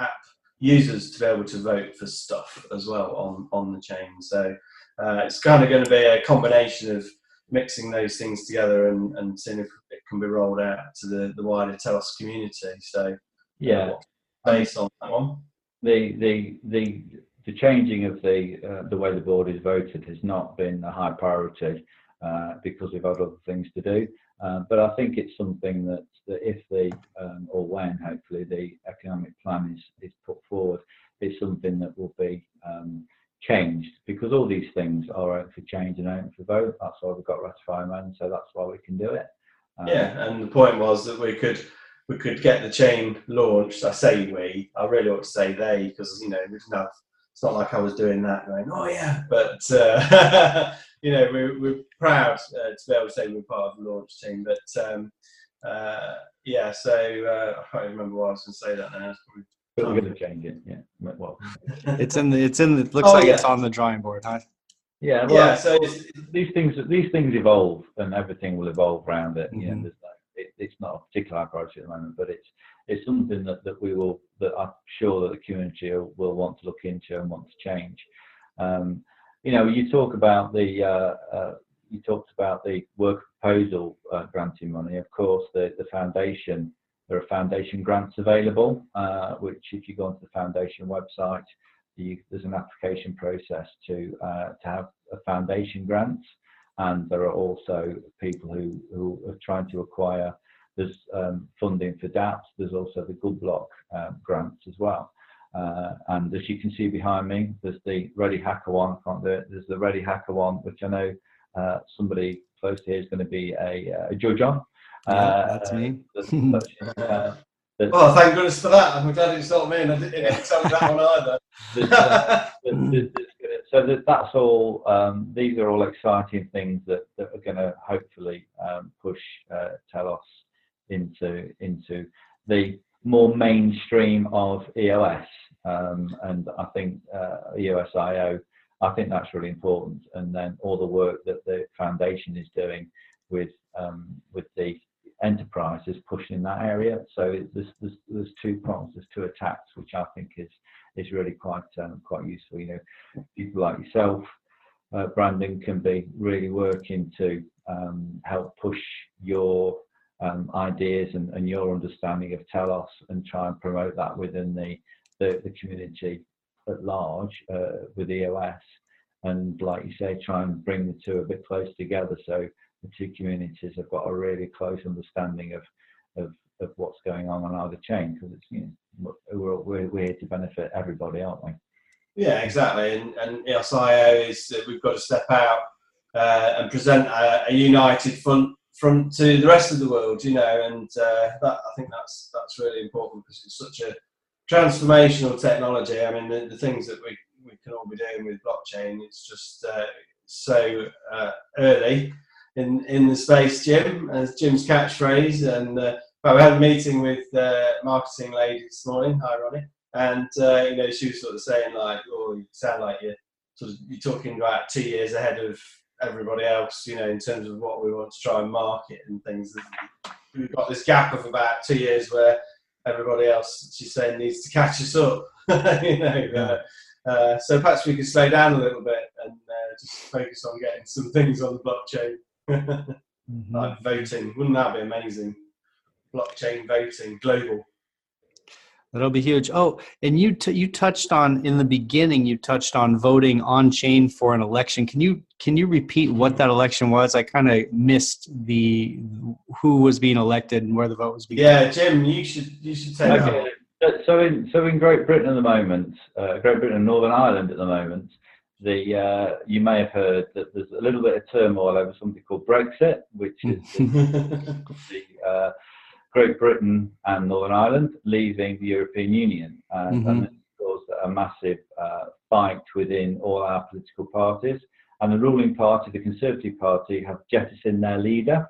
app users to be able to vote for stuff as well on on the chain. So uh, it's kind of going to be a combination of mixing those things together and, and seeing if it can be rolled out to the, the wider Telos community. So yeah, uh, based on that one. The the the the changing of the uh, the way the board is voted has not been a high priority uh, because we've had other things to do. Uh, but I think it's something that, that if the, um, or when hopefully the economic plan is, is put forward, it's something that will be um, changed because all these things are out for change and out for vote. That's why we've got ratify amendment, so that's why we can do it. Um, yeah, and the point was that we could we could get the chain launched. I say we, I really ought to say they because you know we didn't. It's not like I was doing that going, oh yeah, but uh, you know, we're, we're proud uh, to be able to say we're part of the launch team. But um, uh, yeah, so uh, I can't remember why I was going to say that now. We're going to change it. Yeah. Well, it's in the. It's in the. It looks oh, like yeah. it's on the drawing board, huh? Yeah. Well, yeah. So these things these things evolve, and everything will evolve around it. Mm-hmm. You know, mm-hmm. it, it's not a particular priority at the moment, but it's it's something that, that we will that I'm sure that the community will want to look into and want to change. Um, you know, you talk about the uh, uh, you talked about the work proposal uh, granting money. Of course, the the foundation there are foundation grants available, uh, which if you go onto the foundation website, you, there's an application process to uh, to have a foundation grant, and there are also people who who are trying to acquire. There's um, funding for DAPs. There's also the Good Block um, grants as well. Uh, and as you can see behind me, there's the Ready Hacker one. I can't do it. There's the Ready Hacker one, which I know uh, somebody close to here is going to be a, a judge on. Yeah, uh, that's me. Uh, well, thank goodness for that. I'm glad it's not me, and I didn't, didn't tell me that one either. Uh, so that's all. Um, these are all exciting things that, that are going to hopefully um, push uh, Telos into into the more mainstream of EOS. Um, and I think uh, EOSIO, I think that's really important. And then all the work that the foundation is doing with um, with the enterprise is pushing in that area. So there's, there's, there's two prongs, there's two attacks, which I think is is really quite um, quite useful. You know, people like yourself, uh, Brandon, can be really working to um, help push your um, ideas and, and, your understanding of Telos and try and promote that within the, the, the community at large uh, with EOS. And like you say, try and bring the two a bit close together so the two communities have got a really close understanding of, of, of what's going on on either chain because it's you know, we're, we're, we're here to benefit everybody, aren't we? Yeah, exactly. And, and EOSIO is that we've got to step out uh, and present a, a united front from to the rest of the world, you know, and uh, that I think that's that's really important because it's such a transformational technology. I mean, the, the things that we we can all be doing with blockchain, it's just uh, so uh, early in in the space, Jim, as Jim's catchphrase. And uh, we had a meeting with uh, marketing lady this morning, hi Ronnie, and uh, you know she was sort of saying like, "Oh, you sound like you're sort of you're talking about two years ahead of everybody else, you know, in terms of what we want to try and market and things. We've got this gap of about two years where everybody else, she's saying, needs to catch us up. you know, uh, uh, so perhaps we could slow down a little bit and uh, just focus on getting some things on the blockchain, mm-hmm. like voting. Wouldn't that be amazing? Blockchain voting, global. That'll be huge. Oh, and you t- you touched on in the beginning. You touched on voting on chain for an election. Can you can you repeat what that election was? I kind of missed the who was being elected and where the vote was being. Yeah, Jim, you should you should take okay. So in so in Great Britain at the moment, uh, Great Britain and Northern Ireland at the moment, the uh, you may have heard that there's a little bit of turmoil over something called Brexit, which is the uh, Great Britain and Northern Ireland leaving the European Union, and, mm-hmm. and this caused a massive uh, fight within all our political parties. And the ruling party, the Conservative Party, have jettisoned their leader,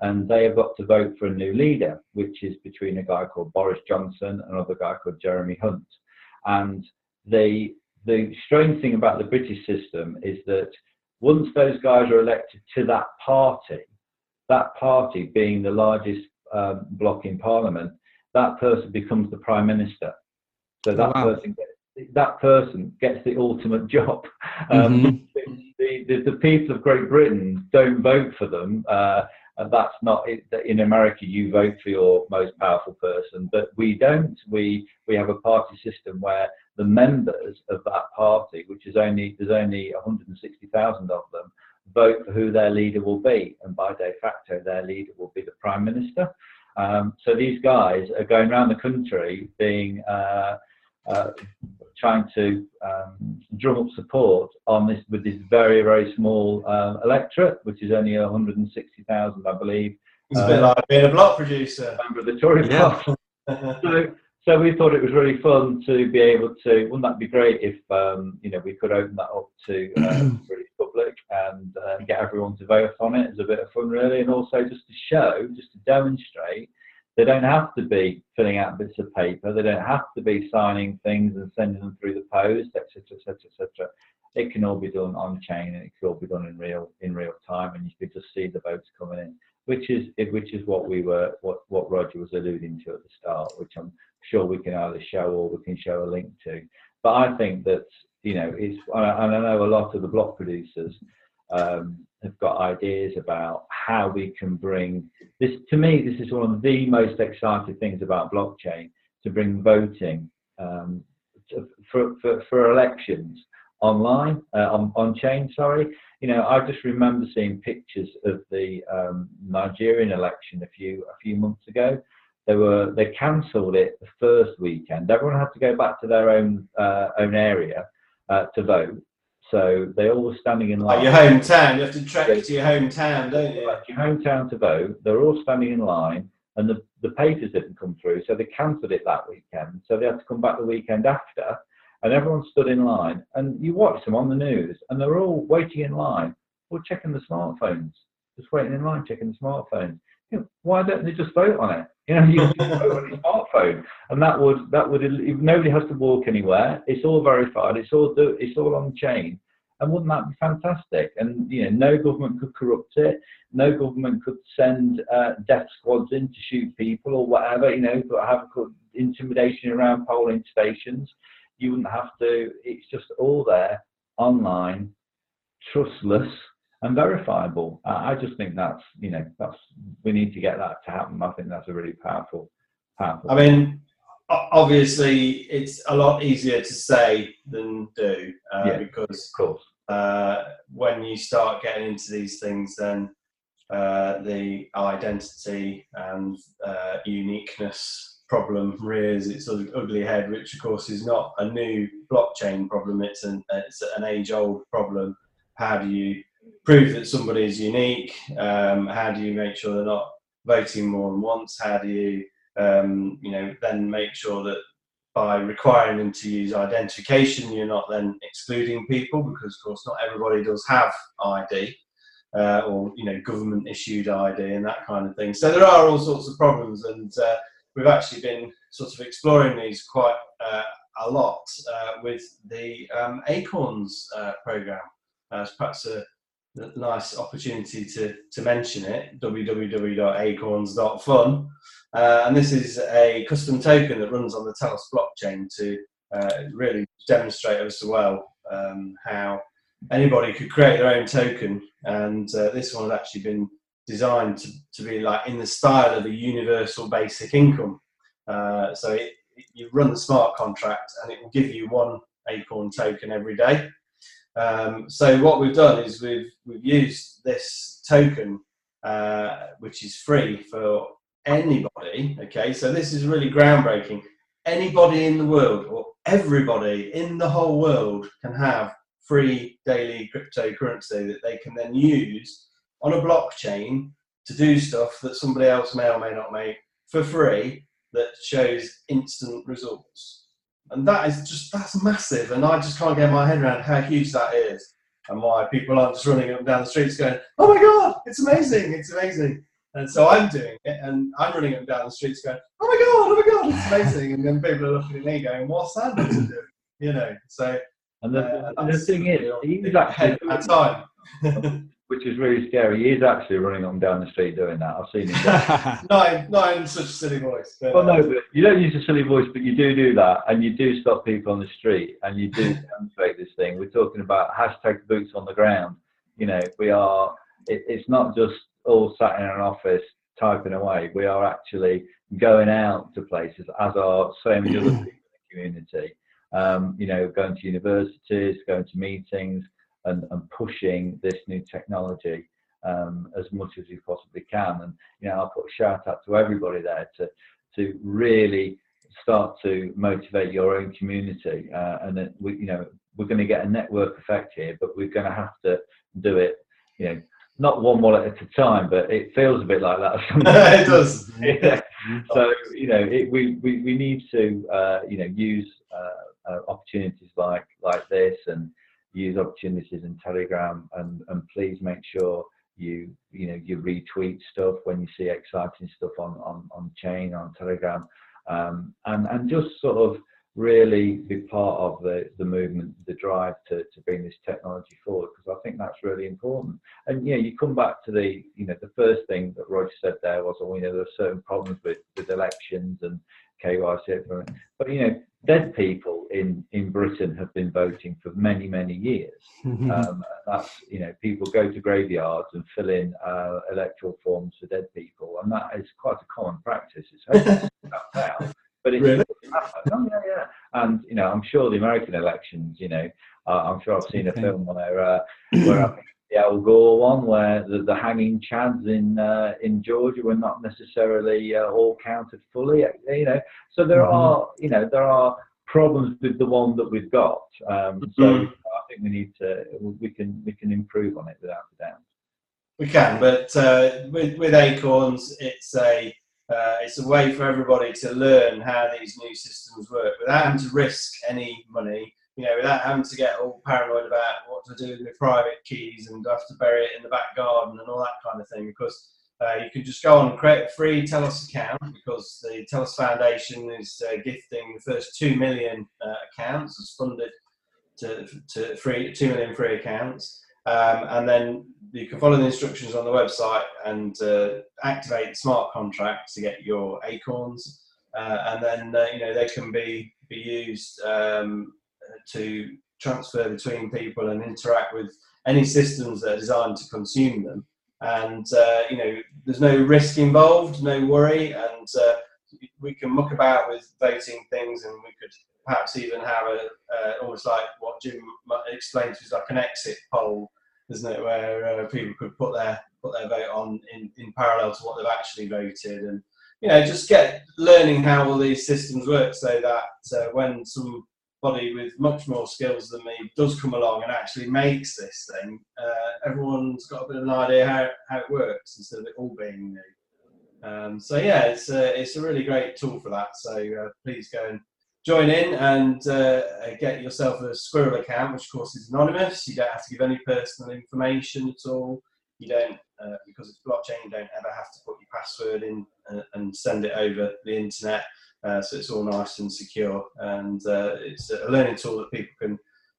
and they have got to vote for a new leader, which is between a guy called Boris Johnson and another guy called Jeremy Hunt. And the the strange thing about the British system is that once those guys are elected to that party, that party being the largest um, block in Parliament, that person becomes the Prime Minister. So that wow. person gets, that person gets the ultimate job. Um, mm-hmm. the, the, the, people of Great Britain don't vote for them. Uh, and that's not in America. You vote for your most powerful person, but we don't. We we have a party system where the members of that party, which is only there's only 160,000 of them, vote for who their leader will be, and by de facto, their leader will be the prime minister. Um, so these guys are going around the country being uh, uh, trying to um, drum up support on this with this very very small um, electorate, which is only 160,000, I believe. It's a bit uh, like being a block producer. Member of the Tory yeah. so, so we thought it was really fun to be able to. Wouldn't that be great if um, you know we could open that up to uh, British public and uh, get everyone to vote on it? It's a bit of fun, really, and also just to show, just to demonstrate. They don't have to be filling out bits of paper. They don't have to be signing things and sending them through the post, etc., etc., etc. It can all be done on chain, and it can all be done in real in real time, and you could just see the votes coming in which is which is what we were what what Roger was alluding to at the start, which I'm sure we can either show or we can show a link to. But I think that you know it's and I know a lot of the block producers um, have got ideas about how we can bring this. To me, this is one of the most exciting things about blockchain to bring voting um, to, for, for for elections online uh, on on chain. Sorry, you know, I just remember seeing pictures of the um, Nigerian election a few a few months ago. They were they cancelled it the first weekend. Everyone had to go back to their own uh, own area uh, to vote. So they all were standing in line. Like your hometown, you have to track to your hometown, don't you? Like your hometown to vote. They're all standing in line, and the the papers didn't come through, so they cancelled it that weekend. So they had to come back the weekend after and everyone stood in line. And you watch them on the news, and they're all waiting in line, or checking the smartphones, just waiting in line, checking the smartphones. Know, why don't they just vote on it? You know, you can vote on your smartphone, and that would that would nobody has to walk anywhere. It's all verified. It's all do, it's all on chain. And wouldn't that be fantastic? And you know, no government could corrupt it. No government could send uh, death squads in to shoot people or whatever. You know, have intimidation around polling stations you wouldn't have to. It's just all there, online, trustless, and verifiable. I just think that's you know that's we need to get that to happen. I think that's a really powerful, powerful. I mean, obviously, it's a lot easier to say than do uh, yeah, because of course. Uh, when you start getting into these things, then uh, the identity and uh, uniqueness problem rears its ugly head, which of course is not a new blockchain problem. It's an it's an age old problem. How do you prove that somebody is unique? Um, how do you make sure they're not voting more than once? How do you, um, you know, then make sure that by requiring them to use identification, you're not then excluding people because, of course, not everybody does have ID uh, or you know government issued ID and that kind of thing. So there are all sorts of problems, and uh, we've actually been sort of exploring these quite uh, a lot uh, with the um, Acorns uh, program. as perhaps a, a nice opportunity to, to mention it www.acorns.fun. Uh, and this is a custom token that runs on the Telos blockchain to really demonstrate as well um, how anybody could create their own token, and uh, this one had actually been designed to, to be like in the style of a universal basic income. Uh, so it, you run the smart contract, and it will give you one Acorn token every day. Um, so what we've done is we've we've used this token, uh, which is free for anybody. Okay, so this is really groundbreaking. Anybody in the world, or everybody in the whole world, can have free daily cryptocurrency that they can then use on a blockchain to do stuff that somebody else may or may not make for free that shows instant results. And that is just, that's massive. And I just can't get my head around how huge that is and why people aren't just running up and down the streets going, oh my God, it's amazing, it's amazing. And so I'm doing it and I'm running up and down the streets going, oh my God, oh my God, it's amazing. and then people are looking at me going, what's that to do? You know, so and the, uh, the thing is, he's actually at time. which is really scary. He is actually running on down the street doing that. I've seen him. not, in, not in such a silly voice. But, well, no, uh, but you don't use a silly voice, but you do do that, and you do stop people on the street, and you do demonstrate this thing. We're talking about hashtag boots on the ground. You know, we are. It, it's not just all sat in an office typing away. We are actually going out to places, as are so many other people in the community um, you know, going to universities, going to meetings, and, and pushing this new technology um, as much as you possibly can. And you know, I'll put a shout out to everybody there to to really start to motivate your own community. Uh, and that we, you know, we're going to get a network effect here, but we're going to have to do it, you know, not one wallet at a time, but it feels a bit like that. it does. yeah. So you know, it, we, we we need to uh, you know use uh, uh, opportunities like like this and use opportunities in Telegram and, and please make sure you you know you retweet stuff when you see exciting stuff on on, on chain on Telegram um, and and just sort of really be part of the, the movement, the drive to, to bring this technology forward because I think that's really important. And yeah, you come back to the you know the first thing that Roger said there was, oh, you know, there are certain problems with, with elections and KYC, but you know, dead people in, in Britain have been voting for many, many years. um, that's, you know, people go to graveyards and fill in uh, electoral forms for dead people, and that is quite a common practice. It's out, but it's really? oh, yeah, yeah. And, you know, I'm sure the American elections, you know, uh, I'm sure I've seen a film where, uh, where the Al Gore one, where the, the hanging chads in uh, in Georgia were not necessarily uh, all counted fully. You know, so there mm-hmm. are you know there are problems with the one that we've got. Um, so mm-hmm. I think we need to we can we can improve on it without a doubt. We can, but uh, with with Acorns, it's a uh, it's a way for everybody to learn how these new systems work without having to risk any money you know, without having to get all paranoid about what to do with my private keys and have to bury it in the back garden and all that kind of thing. Because uh, you can just go on and create a free Telos account because the Telos Foundation is uh, gifting the first two million uh, accounts as funded to, to free two million free accounts. Um, and then you can follow the instructions on the website and uh, activate smart contracts to get your acorns. Uh, and then uh, you know they can be be used um, to transfer between people and interact with any systems that are designed to consume them. And uh, you know, there's no risk involved, no worry, and uh, we can muck about with voting things, and we could perhaps even have a uh, almost like what Jim explained to us, like an exit poll, isn't it, where uh, people could put their put their vote on in, in parallel to what they've actually voted, and you know, just get learning how all these systems work, so that uh, when some body with much more skills than me does come along and actually makes this thing, uh, everyone's got a bit of an idea how, how it works instead of it all being new. Um, so yeah, it's a, it's a really great tool for that. So uh, please go and join in and uh, get yourself a Squirrel account, which of course is anonymous. You don't have to give any personal information at all. You don't, uh, because it's blockchain, you don't ever have to put your password in and, uh, and send it over the internet. Uh, so it's all nice and secure, and uh, it's a learning tool that people can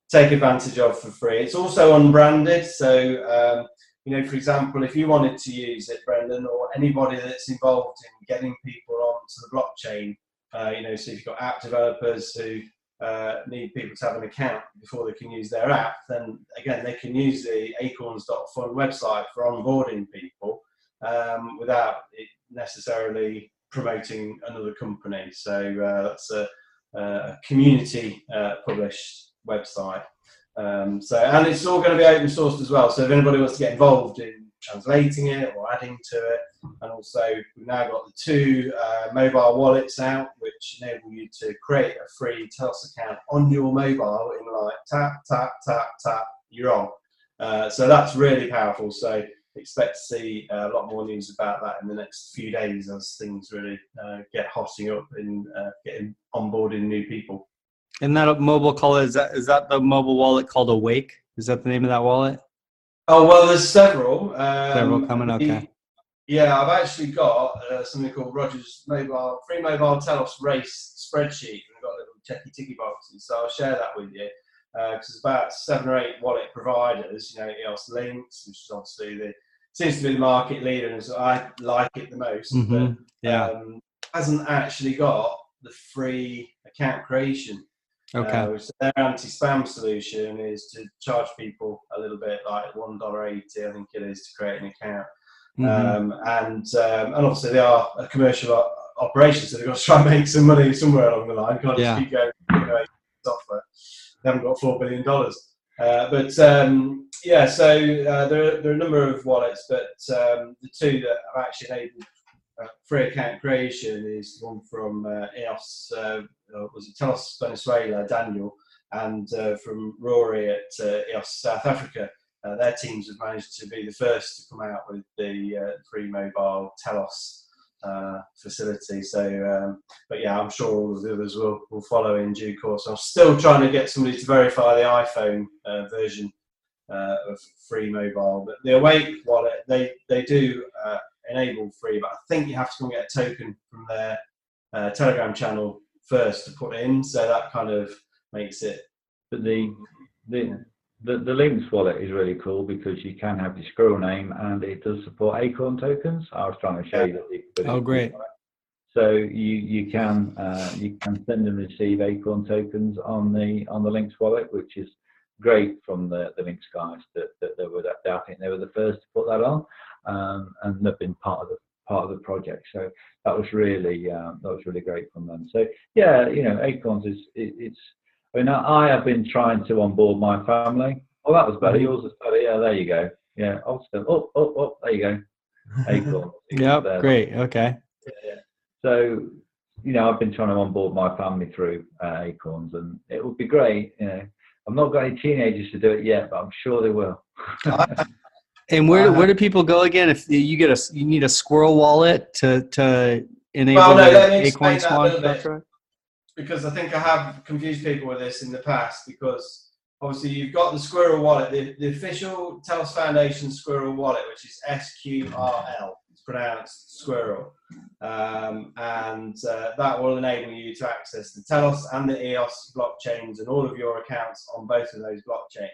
take advantage of for free. It's also unbranded, so um, you know, for example, if you wanted to use it, Brendan, or anybody that's involved in getting people onto the blockchain, uh, you know, so if you've got app developers who uh, need people to have an account before they can use their app, then again, they can use the acorns.fun website for onboarding people um, without it necessarily promoting another company. So uh, that's a, a community uh, published website. Um, so and it's all going to be open sourced as well. So if anybody wants to get involved in translating it or adding to it, and also we've now got the two uh, mobile wallets out, which enable you to create a free Telos account on your mobile in like tap tap tap tap, you're on. Uh, so that's really powerful. So expect to see uh, a lot more news about that in the next few days as things really uh, get hotting up in uh, getting onboarding new people. And that mobile wallet is that is that the mobile wallet called Awake? Is that the name of that wallet? Oh well, there's several. Um, several coming. Okay. Yeah, I've actually got uh, something called Rogers Mobile Free Mobile Telos Race spreadsheet, and I've got little checky ticky boxes. So I'll share that with you because uh, there's about seven or eight wallet providers. You know, EOS Lynx, which is obviously the seems to be the market leader, and so I like it the most. Mm-hmm. But, yeah, um, hasn't actually got the free account creation. Okay. Uh, which their anti-spam solution is to charge people a little bit, like one dollar eighty, I think it is, to create an account. Mm-hmm. Um, and um, and obviously they are a commercial operation, so they've got to try and make some money somewhere along the line. Can't yeah. just keep going know, software. They haven't got four billion dollars. Uh, but um, yeah, so uh, there, are, there are a number of wallets, but um, the two that have actually enabled uh, free account creation is one from uh, EOS, uh, was it Telos Venezuela, Daniel, and from Rory at EOS South Africa. their teams have managed to be the first to come out with the free mobile Telos uh, facility. So, um, but yeah, I'm sure all the others will, will follow in due course. I'm still trying to get somebody to verify the iPhone uh, version uh, of free mobile, but the Awake wallet they they do uh, enable free, but I think you have to and get a token from their uh, Telegram channel first to put in. So that kind of makes it. But the the the, the Lynx wallet is really cool because you can have your squirrel name and it does support Acorn tokens. I was trying to show you that. oh, great! So you you can uh, you can send and receive Acorn tokens on the on the Lynx wallet, which is great from the, the Lynx guys that, that they were that I think they were the first to put that on, um, and they've been part of the part of the project. So that was really um, that was really great from them. So yeah, you know, Acorns is it, it's I mean, I have been trying to onboard my family. Oh, that was better. Mm-hmm. Yours is better. Yeah, there you go. Yeah, I'll. Oh, oh, oh, there you go. Acorn. yep, great. Okay. Yeah, So, you know, I've been trying to onboard my family through uh, Acorns, and it would be great. You know, I've not got any teenagers to do it yet, but I'm sure they will. and where where do people go again if you get a you need a Squirrel wallet to to enable well, no, the acorns.fun? Because I think I have confused people with this in the past because obviously you've got the Squirrel wallet, the, the official Telos Foundation Squirrel wallet, which is SQRL. It's pronounced Squirrel. Um, and uh, that will enable you to access the Telos and the EOS blockchains and all of your accounts on both of those blockchains.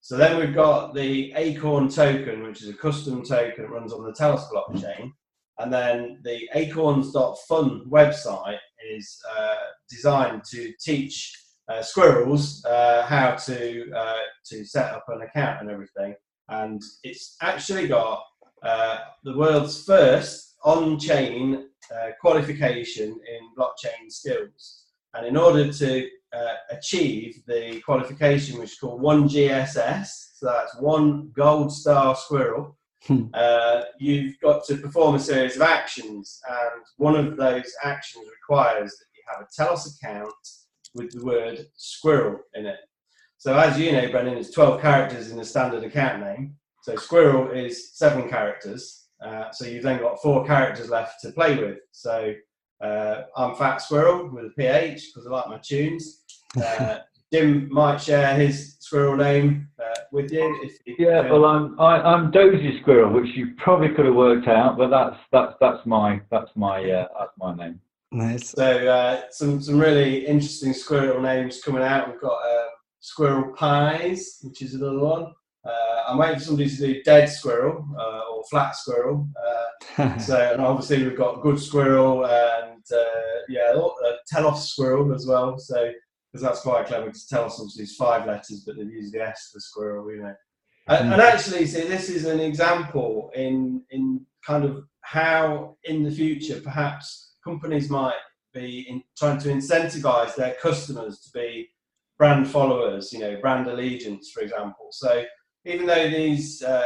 So then we've got the Acorn token, which is a custom token that runs on the Telos blockchain. And then the acorns.fun website is uh, designed to teach uh, squirrels uh, how to uh, to set up an account and everything. And it's actually got uh, the world's first on-chain uh, qualification in blockchain skills. And in order to achieve the qualification, which is called one GSS, so that's one gold star squirrel Hmm. Uh, you've got to perform a series of actions, and one of those actions requires that you have a Telos account with the word squirrel in it. So as you know, Brendan, it's 12 characters in the standard account name. So squirrel is seven characters. Uh, so you've then got four characters left to play with. So uh, I'm Fat Squirrel with a PH because I like my tunes. Jim might share his squirrel name uh, with you. If, if yeah, well, I'm I, am i am Dozy Squirrel, which you probably could have worked out, but that's that's that's my that's my uh, that's my name. Nice. So uh, some some really interesting squirrel names coming out. We've got uh, Squirrel Pies, which is another one. Uh, I'm waiting for somebody to do Dead Squirrel uh, or Flat Squirrel. Uh, so and obviously we've got Good Squirrel and uh, yeah, Telos Squirrel as well. So because that's quite clever because Telos obviously is five letters, but they've used the S for squirrel, you know. And, and actually, see, this is an example in in kind of how in the future perhaps companies might be in, trying to incentivize their customers to be brand followers, you know, brand allegiance, for example. So even though these uh,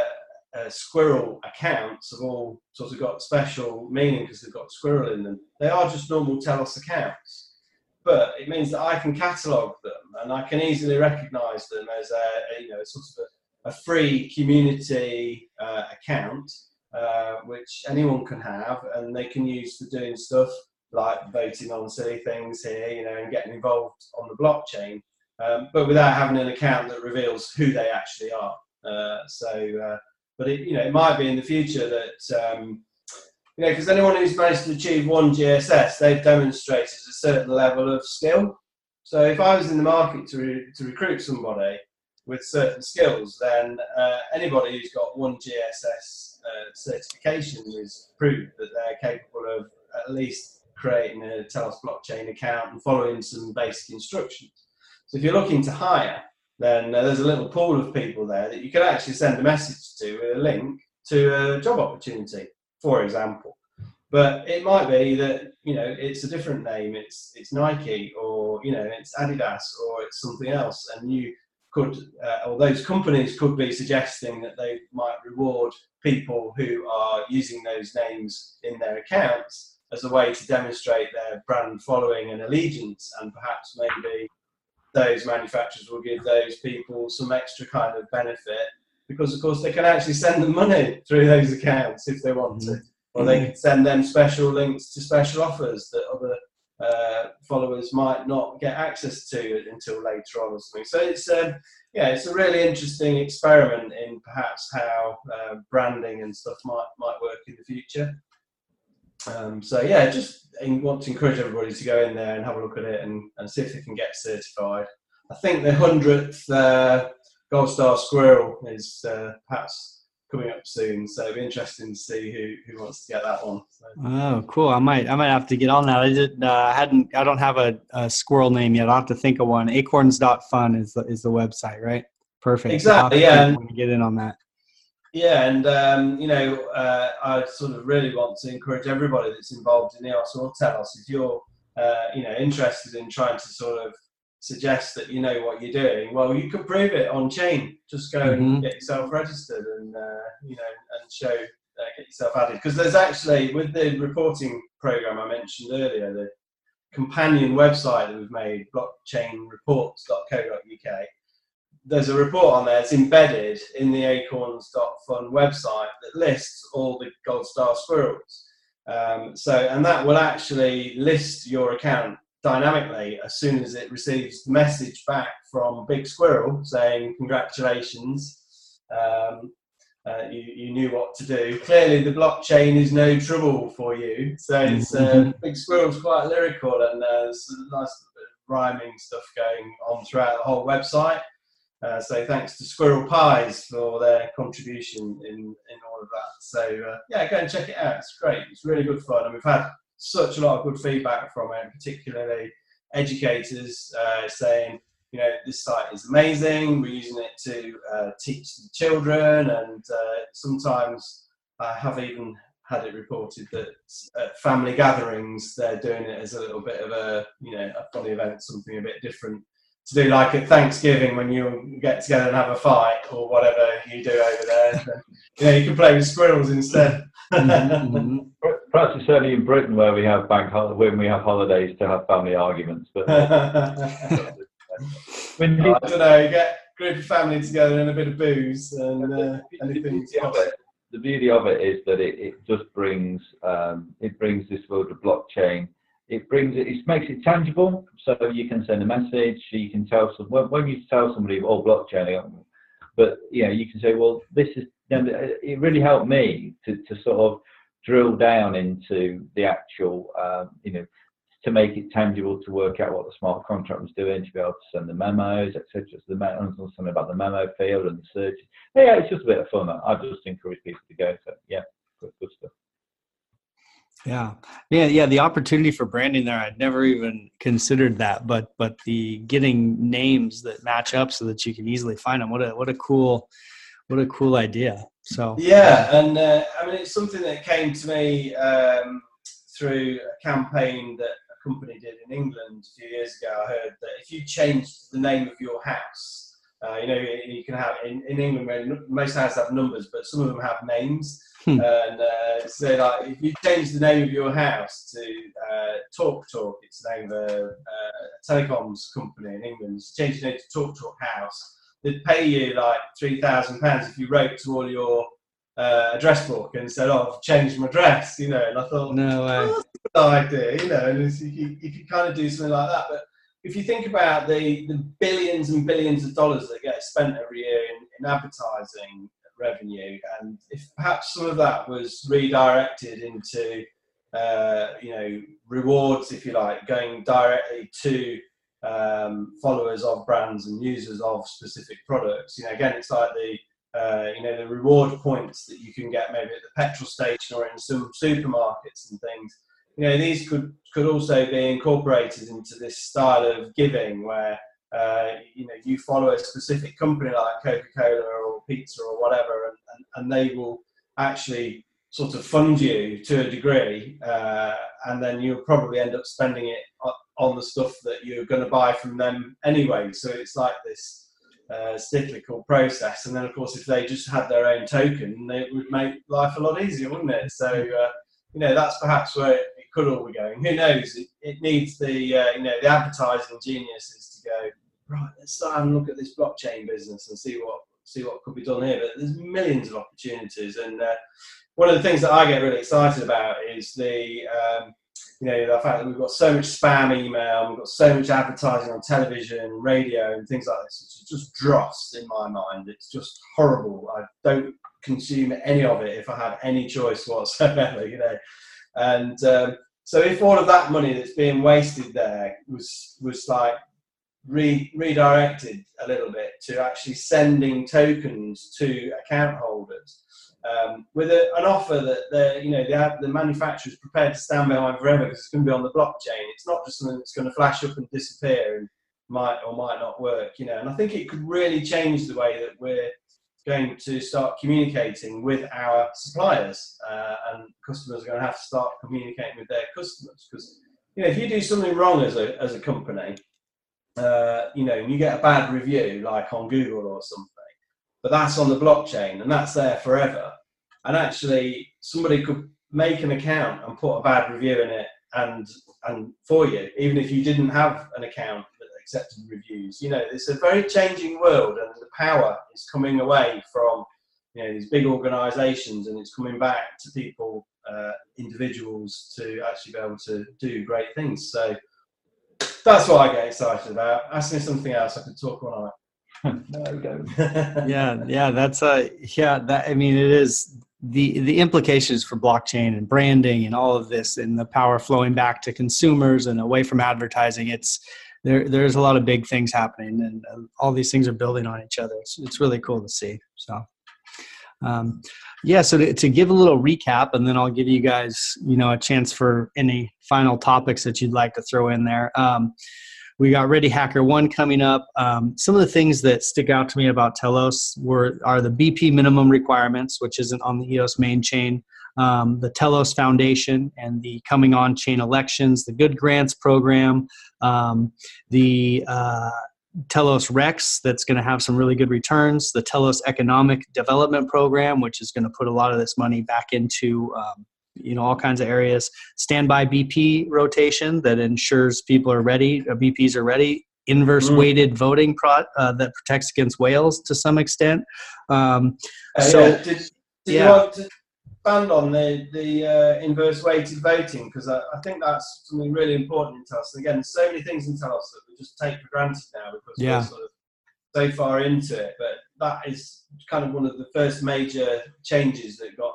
uh, squirrel accounts have all sort of got special meaning because they've got squirrel in them, they are just normal Telos accounts. But it means that I can catalogue them and I can easily recognise them as a, a, you know sort of a, a free community uh, account uh, which anyone can have and they can use for doing stuff like voting on silly things here, you know, and getting involved on the blockchain, um, but without having an account that reveals who they actually are. Uh, so, uh, but it, you know, it might be in the future that um, you know, because anyone who's managed to achieve one GSS, they've demonstrated a certain level of skill. So, if I was in the market to re- to recruit somebody with certain skills, then uh, anybody who's got one GSS uh, certification is proof that they're capable of at least creating a Telos blockchain account and following some basic instructions. So if you're looking to hire, then uh, there's a little pool of people there that you can actually send a message to with a link to a job opportunity, for example. But it might be that you know it's a different name. It's it's Nike or you know it's Adidas or it's something else, and you could uh, or those companies could be suggesting that they might reward people who are using those names in their accounts as a way to demonstrate their brand following and allegiance, and perhaps maybe those manufacturers will give those people some extra kind of benefit because, of course, they can actually send them money through those accounts if they want to, or they can send them special links to special offers that other uh, followers might not get access to until later on or something. So it's um, yeah, it's a really interesting experiment in perhaps how uh, branding and stuff might might work in the future. Um, so yeah, just want to encourage everybody to go in there and have a look at it and, and see if they can get certified. I think the hundredth uh, Gold Star Squirrel is uh, perhaps coming up soon, so it'll be interesting to see who, who wants to get that one. So. Oh, cool! I might I might have to get on that. I did uh, I hadn't I don't have a, a, squirrel name yet. I'll have to think of one. Acorns.fun is the, is the website, right? Perfect. Exactly. Yeah. Get in on that. Yeah, and um, you know, uh, I sort of really want to encourage everybody that's involved in EOS or Telos, if you're, uh, you know, interested in trying to sort of suggest that you know what you're doing, well, you can prove it on chain. Just go mm-hmm. and get yourself registered, and uh, you know, and show, uh, get yourself added. Because there's actually with the reporting program I mentioned earlier, the companion website that we've made, blockchainreports.co.uk there's a report on there. It's embedded in the acorns.fun website that lists all the gold star squirrels. Um, so, and that will actually list your account dynamically as soon as it receives the message back from Big Squirrel saying, Congratulations, um, uh, you, you, knew what to do. Clearly, the blockchain is no trouble for you. So, it's, mm-hmm. Big Squirrel's quite lyrical and uh, there's nice rhyming stuff going on throughout the whole website. Uh, so thanks to Squirrel Pies for their contribution in, in all of that. So uh, yeah, go and check it out. It's great. It's really good fun, and we've had such a lot of good feedback from it, particularly educators uh, saying, you know, this site is amazing. We're using it to uh, teach the children, and uh, sometimes I have even had it reported that at family gatherings they're doing it as a little bit of a you know a funny event, something a bit different to do like at Thanksgiving when you get together and have a fight or whatever you do over there. you know, you can play with squirrels instead. mm-hmm. perhaps it's certainly in Britain where we have bank hol- when we have holidays to have family arguments. But when I don't know, you get a group of family together and a bit of booze and uh, anything. The beauty of it is that it, it just brings um, it brings this world of blockchain. It brings it, it makes it tangible, so you can send a message. You can tell some when, when you tell somebody, "Oh, blockchain," but you know, you can say, "Well, this is." You know, it really helped me to, to sort of drill down into the actual, um, you know, to make it tangible to work out what the smart contract was doing, to be able to send the memos, etc. So the memo, something about the memo field and the search. Yeah, it's just a bit of fun. I just encourage people to go. So yeah, good, good stuff. Yeah, yeah, yeah. The opportunity for branding there, I'd never even considered that. But but the getting names that match up so that you can easily find them. What a what a cool what a cool idea. So yeah, and uh, I mean it's something that came to me um, through a campaign that a company did in England a few years ago. I heard that if you changed the name of your house, uh, you know, you can have in, in England most houses have numbers, but some of them have names. Hmm. And uh, so, like, if you change the name of your house to uh, Talk Talk, it's the name of a, a telecoms company in England. change the name to Talk Talk House they'd pay you like three thousand pounds if you wrote to all your uh, address book and said, "Oh, I've changed my address," you know. And I thought, no way, oh, that's a good idea, you know. And you, if you kind of do something like that. But if you think about the, the billions and billions of dollars that get spent every year in, in advertising revenue, and if perhaps some of that was redirected into uh, you know rewards, if you like, going directly to um, followers of brands and users of specific products. You know, again, it's like the uh, you know the reward points that you can get maybe at the petrol station or in some supermarkets and things. You know, these could could also be incorporated into this style of giving where uh, you know you follow a specific company like Coca-Cola or pizza or whatever, and, and, and they will actually sort of fund you to a degree, uh, and then you'll probably end up spending it on the stuff that you're going to buy from them anyway. So it's like this uh, cyclical process. And then, of course, if they just had their own token, it would make life a lot easier, wouldn't it? So, uh, you know, that's perhaps where it, it, could all be going. Who knows? It, it needs the, uh, you know, the advertising geniuses to go, right, let's start and look at this blockchain business and see what see what could be done here. But there's millions of opportunities. And uh, one of the things that I get really excited about is the, um, you know, the fact that we've got so much spam email, we've got so much advertising on television, radio, and things like this. It's just dross in my mind. It's just horrible. I don't consume any of it if I have any choice whatsoever, you know. And um, so, if all of that money that's being wasted there was was like re- redirected a little bit to actually sending tokens to account holders um, with a, an offer that the you know the, the manufacturer is prepared to stand behind forever because it's going to be on the blockchain. It's not just something that's going to flash up and disappear and might or might not work. You know, and I think it could really change the way that we're going to start communicating with our suppliers, uh, and customers are going to have to start communicating with their customers because you know if you do something wrong as a as a company, uh, you know, and you get a bad review like on Google or something but that's on the blockchain and that's there forever. And actually, somebody could make an account and put a bad review in it and and for you, even if you didn't have an account that accepted reviews. You know, it's a very changing world, and the power is coming away from you know these big organisations, and it's coming back to people, uh, individuals, to actually be able to do great things. So that's what I get excited about. Ask me something else, I could talk all night. yeah, yeah, that's a yeah, that I mean it is the the implications for blockchain and branding and all of this and the power flowing back to consumers and away from advertising it's there there's a lot of big things happening and uh, all these things are building on each other. It's, it's really cool to see so. Um, yeah so to, to give a little recap and then i'll give you guys you know a chance for any final topics that you'd like to throw in there. Um, we got Ready Hacker One coming up. Um, some of the things that stick out to me about Telos were are the BP minimum requirements, which isn't on the EOS main chain, um, the Telos Foundation, and the coming on chain elections, the Good Grants program, um, the uh, Telos Rex that's going to have some really good returns, the Telos Economic Development Program, which is going to put a lot of this money back into um, you know all kinds of areas. Standby BP rotation that ensures people are ready, uh, BPs are ready. Inverse mm. weighted voting pro, uh, that protects against whales to some extent. Um, uh, so, yeah. did, did yeah. you want to expand on the the uh, inverse weighted voting because I, I, think that's something really important in Telos. And again, so many things in Telos that we just take for granted now because yeah. we're sort of so far into it. But that is kind of one of the first major changes that got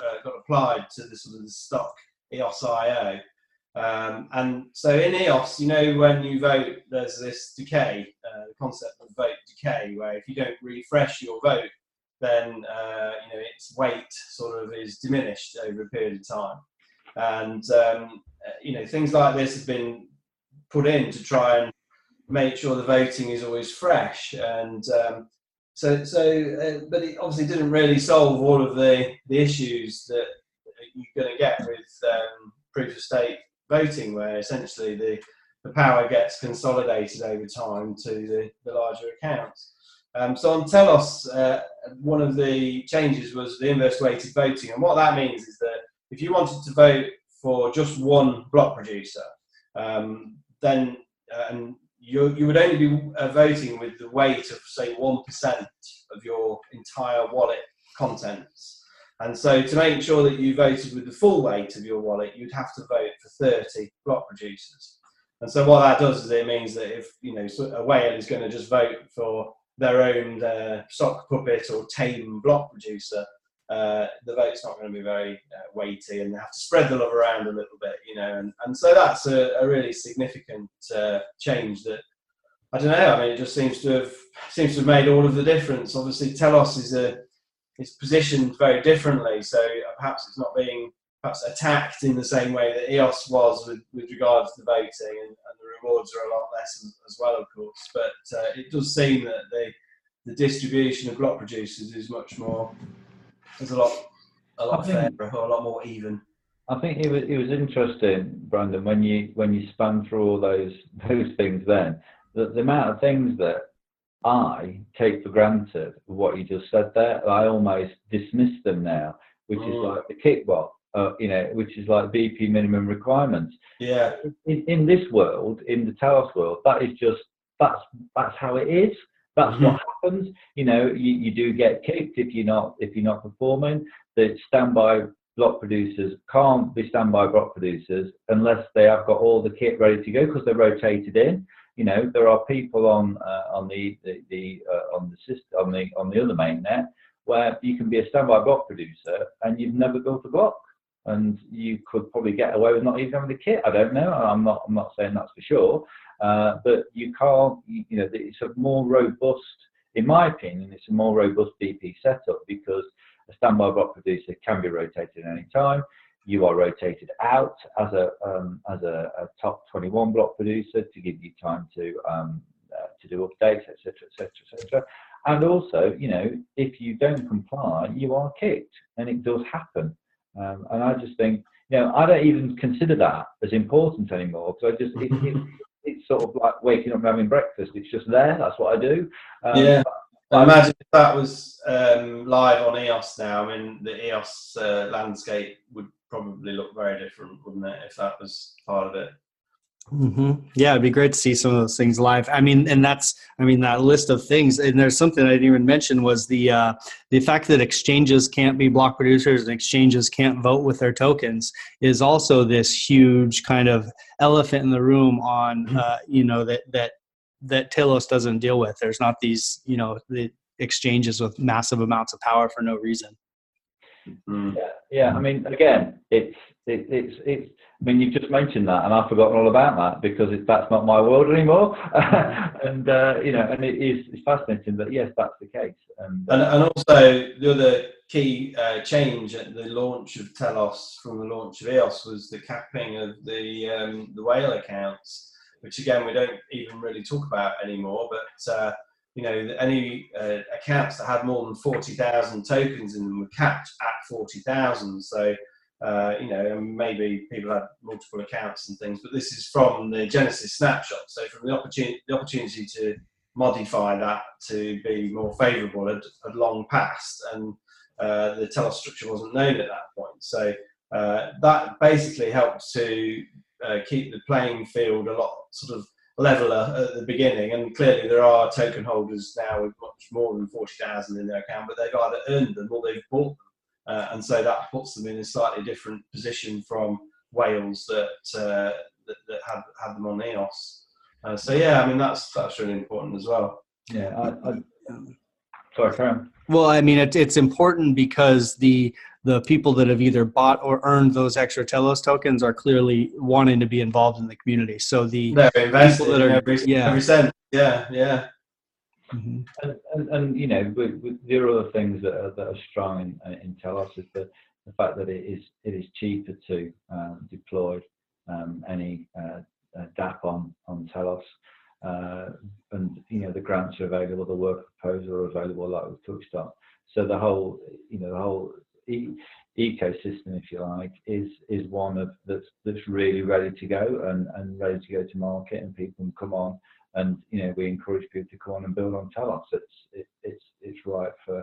uh, got applied to the sort of stock EOS IO. Um, and so in EOS, you know, when you vote, there's this decay, uh, the concept of vote decay, where if you don't refresh your vote, then uh, you know its weight sort of is diminished over a period of time. And um, uh, you know things like this have been put in to try and make sure the voting is always fresh. And um, so, so, uh, but it obviously didn't really solve all of the the issues that you're going to get with um, proof of stake voting, where essentially the the power gets consolidated over time to the, the larger accounts. Um, so on Telos, uh, one of the changes was the inverse weighted voting, and what that means is that if you wanted to vote for just one block producer, um, then uh, and you, you would only be uh, voting with the weight of say one percent of your entire wallet contents. And so to make sure that you voted with the full weight of your wallet, you'd have to vote for 30 block producers. And so what that does is it means that if you know a whale is going to just vote for their own uh, sock puppet or tame block producer, uh, the vote's not going to be very uh, weighty and they have to spread the love around a little bit, you know. And, and so that's a, a really significant uh, change that I don't know. I mean, it just seems to have seems to have made all of the difference. Obviously, Telos is a is positioned very differently, so perhaps it's not being perhaps attacked in the same way that EOS was with, with regards to the voting, and, and the rewards are a lot less as, as well, of course. But uh, it does seem that the the distribution of block producers is much more is a lot a lot think, fairer, a lot more even. I think it was it was interesting, Brandon, when you when you span through all those those things. Then the, the amount of things that I take for granted, what you just said there, I almost dismiss them now, which mm. is like the kickbox uh, you know, which is like BP minimum requirements. Yeah. In, in this world, in the Telos world, that is just that's that's how it is. That's mm-hmm. what happens. You know, you, you do get kicked if you're not if you're not performing. The standby block producers can't be standby block producers unless they have got all the kit ready to go because they're rotated in. You know, there are people on uh, on the the, the uh, on the system on the on the other main net where you can be a standby block producer and you've never built a block and you could probably get away with not even having the kit. I don't know. I'm not. I'm not saying that's for sure. Uh, but you can't. You, know, it's a more robust, in my opinion, it's a more robust BP setup because a standby block producer can be rotated at any time. You are rotated out as a um, as a, a, top 21 block producer to give you time to um, uh, to do updates, etc., etc., etc. And also, you know, if you don't comply, you are kicked, and it does happen. Um, and I just think, you know, I don't even consider that as important anymore because I just, it, it, sort of like waking up and having breakfast. It's just there. That's what I do. Um, yeah. I imagine if that was um, live on EOS now, I mean, the EOS uh, landscape would probably look very different, wouldn't it, if that was part of it? Mm-hmm. Yeah, it'd be great to see some of those things live. I mean, and that's, I mean, that list of things. And there's something I didn't even mention was the uh, the fact that exchanges can't be block producers and exchanges can't vote with their tokens is also this huge kind of elephant in the room on, mm-hmm. uh, you know, that that that Telos doesn't deal with. There's not these, you know, the exchanges with massive amounts of power for no reason. Mm. Yeah, yeah. I mean, again, it's it, it's it's. I mean, you've just mentioned that, and I've forgotten all about that because it, that's not my world anymore. and uh, you know, and it is it's fascinating that yes, that's the case. And, uh, and, and also the other key uh, change at the launch of Telos from the launch of EOS was the capping of the um, the whale accounts, which again we don't even really talk about anymore, but uh, you know, any uh, accounts that had more than 40,000 tokens in them were capped at 40,000. So, uh, you know, maybe people had multiple accounts and things, but this is from the Genesis snapshot. So, from the opportunity, the opportunity to modify that to be more favourable had, had, long passed, and uh, the Telos structure wasn't known at that point. So, uh, that basically helped to uh, keep the playing field a lot sort of leveler at the beginning. And clearly, there are token holders now with much more than 40,000 in their account, but they've either earned them or they've bought them. Uh, and so that puts them in a slightly different position from whales that, uh, that, that had, had them on EOS. Uh, so yeah, I mean that's that's really important as well. Yeah, I, I, sorry, Karen. Well, I mean it, it's important because the the people that have either bought or earned those extra Telos tokens are clearly wanting to be involved in the community. So the They're that are, every, yeah. every cent. Yeah, yeah. Mm-hmm. And, and, and, you know, there are other things that are, that are strong in, in Telos is the, the fact that it is it is cheaper to um, deploy um, any uh, uh, DApp on on Telos, uh, and you know the grants are available, the work proposal are available, like we touched on. So the whole you know the whole e- ecosystem, if you like, is is one of that's that's really ready to go and, and ready to go to market, and people can come on, and you know we encourage people to come on and build on Telos. It's it, it's it's right for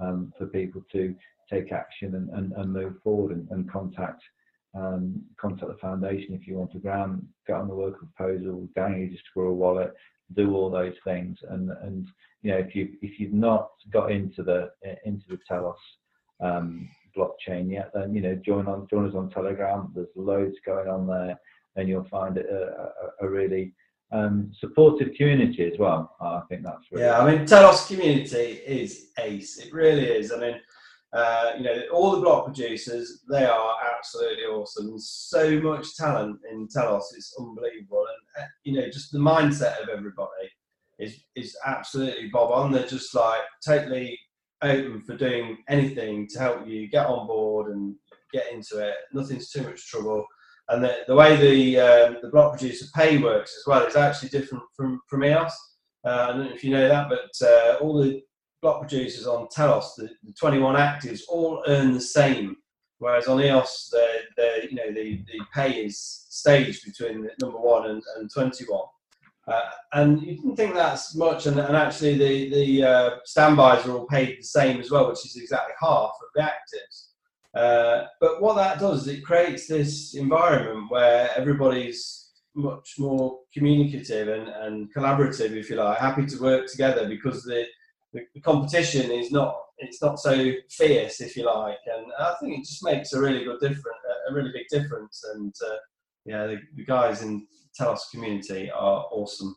um, for people to take action and, and, and move forward and, and contact um, contact the foundation if you want to grant, get on the work proposal, download your Squirrel wallet, do all those things. And and you know if you if you've not got into the into the Telos um, blockchain yet, then you know join on join us on Telegram. There's loads going on there, and you'll find it a, a, a really um, supportive community as well. I think that's really yeah. I mean, Telos community is ace. It really is. I mean, uh, you know, all the block producers, they are absolutely awesome. So much talent in Telos, it's unbelievable. And, uh, you know, just the mindset of everybody is, is absolutely bob on. They're just like totally open for doing anything to help you get on board and get into it. Nothing's too much trouble. And the, the way the, um, the block producer pay works as well is actually different from, from EOS. Uh, I don't know if you know that, but uh, all the block producers on Telos, the, the 21 actives, all earn the same. Whereas on EOS, the, the you know the, the pay is staged between number one and, and 21. Uh, and you didn't think that's much, and, and actually the the uh, standbys are all paid the same as well, which is exactly half of the actives. Uh, but what that does is it creates this environment where everybody's much more communicative and, and collaborative, if you like, happy to work together because the the, the, competition is not it's not so fierce, if you like, and I think it just makes a really good difference, a really big difference. And uh, yeah, the, the, guys in Telos community are awesome.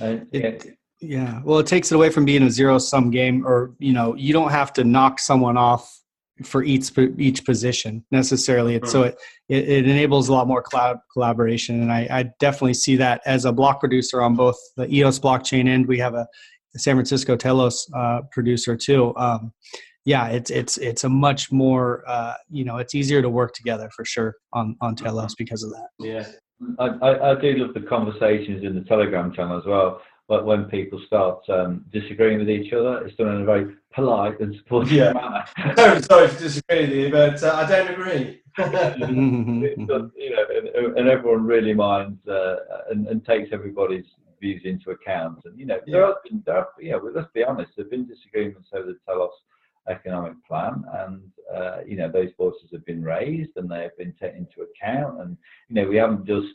it, yeah, well, it takes it away from being a zero sum game, or you know, you don't have to knock someone off for each each position necessarily. It, So it, it, it enables a lot more cloud collaboration, and I, I definitely see that as a block producer on both the EOS blockchain end. We have a San Francisco Telos uh, producer too. Um, yeah, it's it's it's a much more uh, you know it's easier to work together for sure on on Telos because of that. Yeah, I, I, I do love the conversations in the Telegram channel as well. But when people start um, disagreeing with each other, it's done in a very polite and supportive yeah. manner. I'm sorry to disagree with you, but uh, I don't agree. you know, and, and, everyone really minds uh, and, and takes everybody's views into account. And you know, yeah. there have been, there have, yeah, let's be honest, there have been disagreements over the Telos economic plan, and uh, you know, those voices have been raised and they have been taken into account. And you know, we haven't just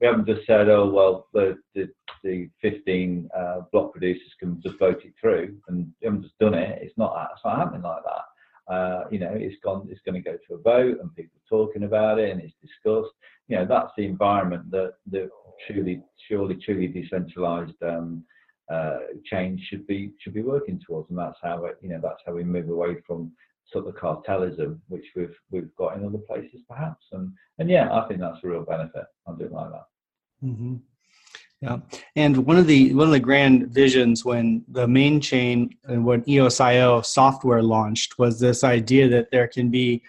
we haven't just said, oh well, the the, the 15 uh, block producers can just vote it through, and we haven't just done it. It's not that. It's not happening like that. Uh, you know, it's gone. It's going to go to a vote, and people are talking about it, and it's discussed. You know, that's the environment that that truly, surely, truly decentralized um, uh, change should be should be working towards, and that's how it, you know that's how we move away from sort of cartelism, which we've we've got in other places perhaps, and and yeah, I think that's a real benefit. I do like that. Mm-hmm. Yeah, and one of the one of the grand visions when the main chain and when EOSIO software launched was this idea that there can be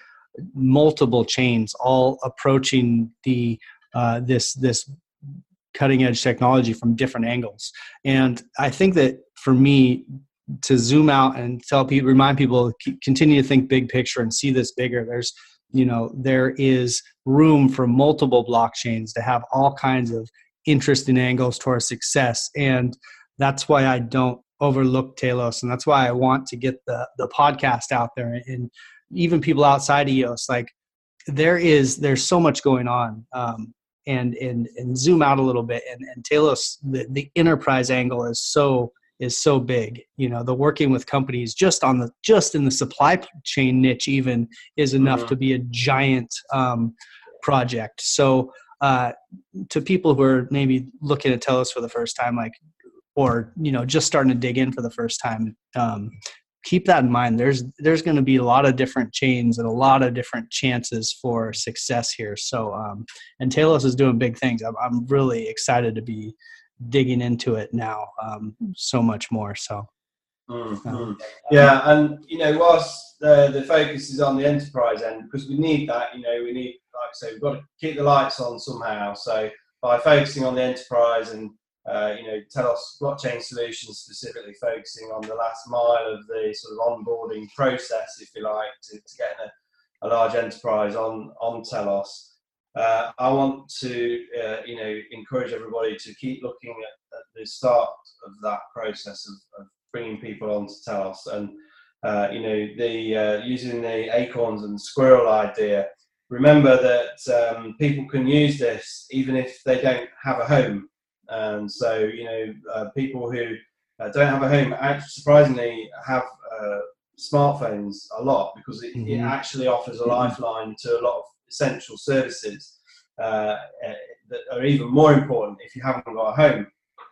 multiple chains all approaching the uh, this this cutting edge technology from different angles. And I think that for me, to zoom out and tell people, remind people, continue to think big picture and see this bigger. There's, you know, there is room for multiple blockchains to have all kinds of interesting angles towards success. And that's why I don't overlook Telos And that's why I want to get the, the podcast out there and even people outside EOS, like there is there's so much going on um, and and and zoom out a little bit and and Telos the, the enterprise angle is so is so big. You know the working with companies just on the just in the supply chain niche even is enough mm-hmm. to be a giant um, project. So uh, to people who are maybe looking at Telos for the first time like or you know just starting to dig in for the first time um, keep that in mind. There's there's going to be a lot of different chains and a lot of different chances for success here. So um, and Telos is doing big things. I'm, I'm really excited to be digging into it now um, so much more so mm-hmm. um, yeah and you know whilst the, the focus is on the enterprise end because we need that you know we need like i say we've got to keep the lights on somehow so by focusing on the enterprise and uh, you know, Telos blockchain solutions specifically focusing on the last mile of the sort of onboarding process, if you like, to, to get a, a large enterprise on on Telos. Uh, I want to, uh, you know, encourage everybody to keep looking at, at the start of that process of, of bringing people onto Telos, and uh, you know, the uh, using the acorns and squirrel idea. Remember that um, people can use this even if they don't have a home and so, you know, uh, people who uh, don't have a home actually surprisingly have uh, smartphones a lot because it, mm-hmm. it, actually offers a lifeline to a lot of essential services uh, that are even more important if you haven't got a home.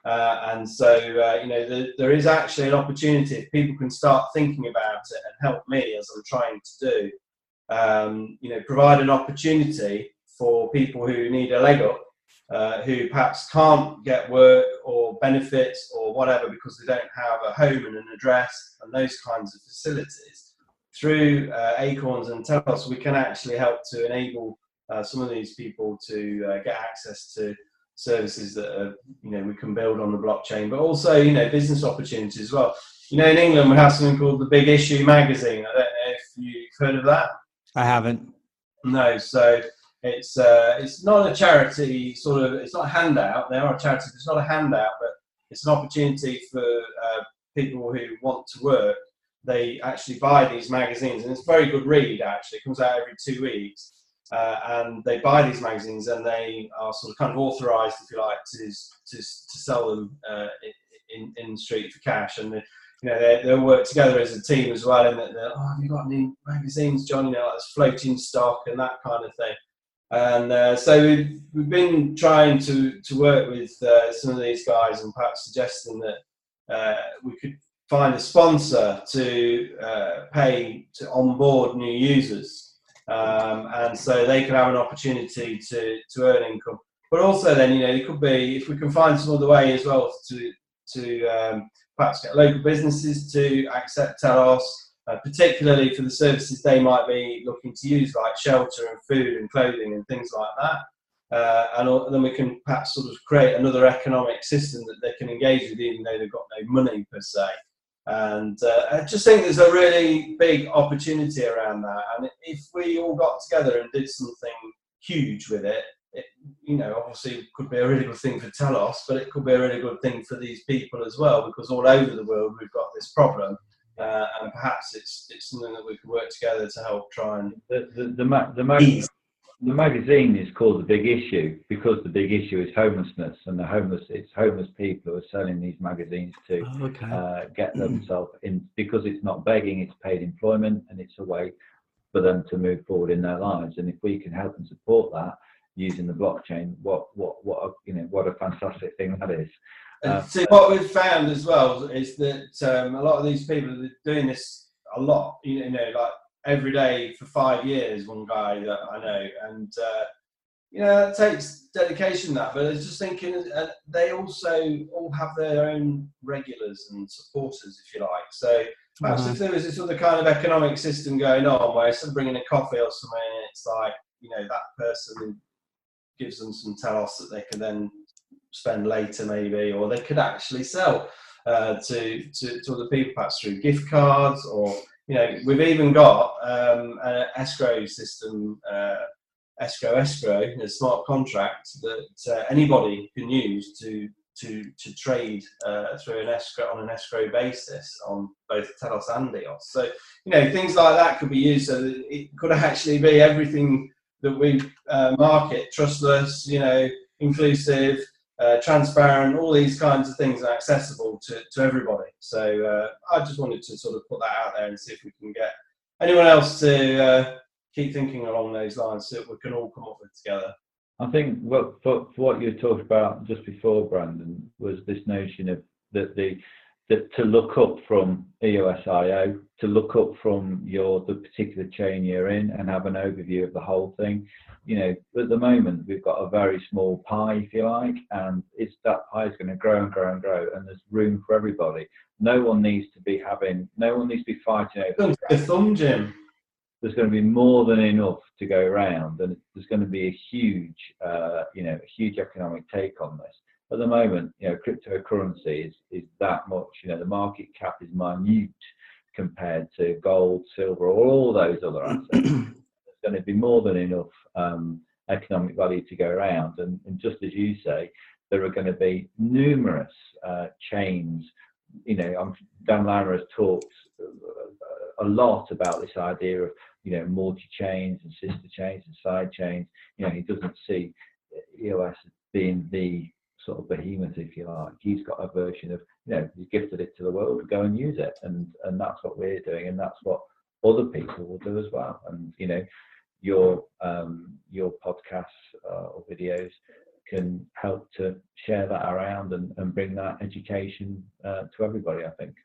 Uh, and so, uh, you know, the, there is actually an opportunity if people can start thinking about it and help me as I'm trying to do. Um, you know, provide an opportunity for people who need a leg up uh, who perhaps can't get work or benefits or whatever because they don't have a home and an address and those kinds of facilities. Through uh, Acorns and Telos, we can actually help to enable uh, some of these people to uh, get access to services that are, you know we can build on the blockchain, but also you know business opportunities as well. You know, in England we have something called the Big Issue magazine. I don't know if you've heard of that. I haven't. No, so it's uh, it's not a charity sort of. It's not a handout. They are a charity. It's not a handout, but it's an opportunity for uh, people who want to work. They actually buy these magazines, and it's very good read. Actually, it comes out every two weeks, uh, and they buy these magazines, and they are sort of kind of authorised, if you like, to to, to sell them uh, in in the street for cash. And the, you know, they, they'll work together as a team as well. And they're, oh, have you got any magazines, John? You know, like floating stock and that kind of thing. And uh, so we've, we've been trying to, to work with uh, some of these guys and perhaps suggesting that uh, we could find a sponsor to uh, pay to onboard new users. Um, and so they can have an opportunity to, to earn income. But also then, you know, it could be, if we can find some other way as well to, to um, perhaps get local businesses to accept Telos, uh, particularly for the services they might be looking to use, like shelter and food and clothing and things like that. Uh, and then we can perhaps sort of create another economic system that they can engage with, even though they've got no money per se. And uh, I just think there's a really big opportunity around that. And if we all got together and did something huge with it, it, you know, obviously could be a really good thing for Telos, but it could be a really good thing for these people as well, because all over the world we've got this problem uh, and perhaps it's it's something that we could work together to help try and the the the, ma- the, the magazine is called the Big Issue because the big issue is homelessness, and the homeless it's homeless people who are selling these magazines to oh, okay. uh, get hmm. themselves in because it's not begging, it's paid employment, and it's a way for them to move forward in their lives. And if we can help and support that using the blockchain, what what what a, you know what a fantastic thing that is. Uh, see, what we've found as well is that um, a lot of these people are doing this a lot. You know, like every day for five years. One guy that I know, and uh, you know, it takes dedication that. But I was just thinking, uh, they also all have their own regulars and supporters, if you like. So perhaps if there was this other kind of economic system going on, where instead of bringing a coffee or something, it's like you know that person gives them some telos that they can then spend later maybe, or they could actually sell uh, to, to, to other people perhaps through gift cards or you know we've even got um, an escrow system uh, escrow escrow a smart contract that uh, anybody can use to to to trade uh, through an escrow on an escrow basis on both Telos and EOS. So you know things like that could be used. So it could actually be everything that we uh, market trustless, you know, inclusive, uh, transparent, all these kinds of things are accessible to, to everybody. So uh, I just wanted to sort of put that out there and see if we can get anyone else to uh, keep thinking along those lines so that we can all come up with together. I think what for, for what you talked about just before, Brandon, was this notion of that the to look up from EOSIO, to look up from your the particular chain you're in and have an overview of the whole thing. You know, at the moment we've got a very small pie, if you like, and it's that pie is going to grow and grow and grow, and there's room for everybody. No one needs to be having, no one needs to be fighting over the thumb, Jim. There's going to be more than enough to go around, and there's going to be a huge, uh, you know, a huge economic take on this at the moment, you know, cryptocurrency is, is that much, you know, the market cap is minute compared to gold, silver, or all those other assets. There's going to be more than enough um, economic value to go around. And, and, just as you say, there are going to be numerous uh, chains. You know, I'm, Dan Larimer has talked a lot about this idea of, you know, multi-chains and sister chains and side chains. You know, he doesn't see EOS being the sort of behemoth, if you like. He's got a version of, you know, he's gifted it to the world, go and use it. And and that's what we're doing, and that's what other people will do as well. And you know, your um, your podcasts uh, or videos can help to share that around and, and bring that education uh, to everybody. I think.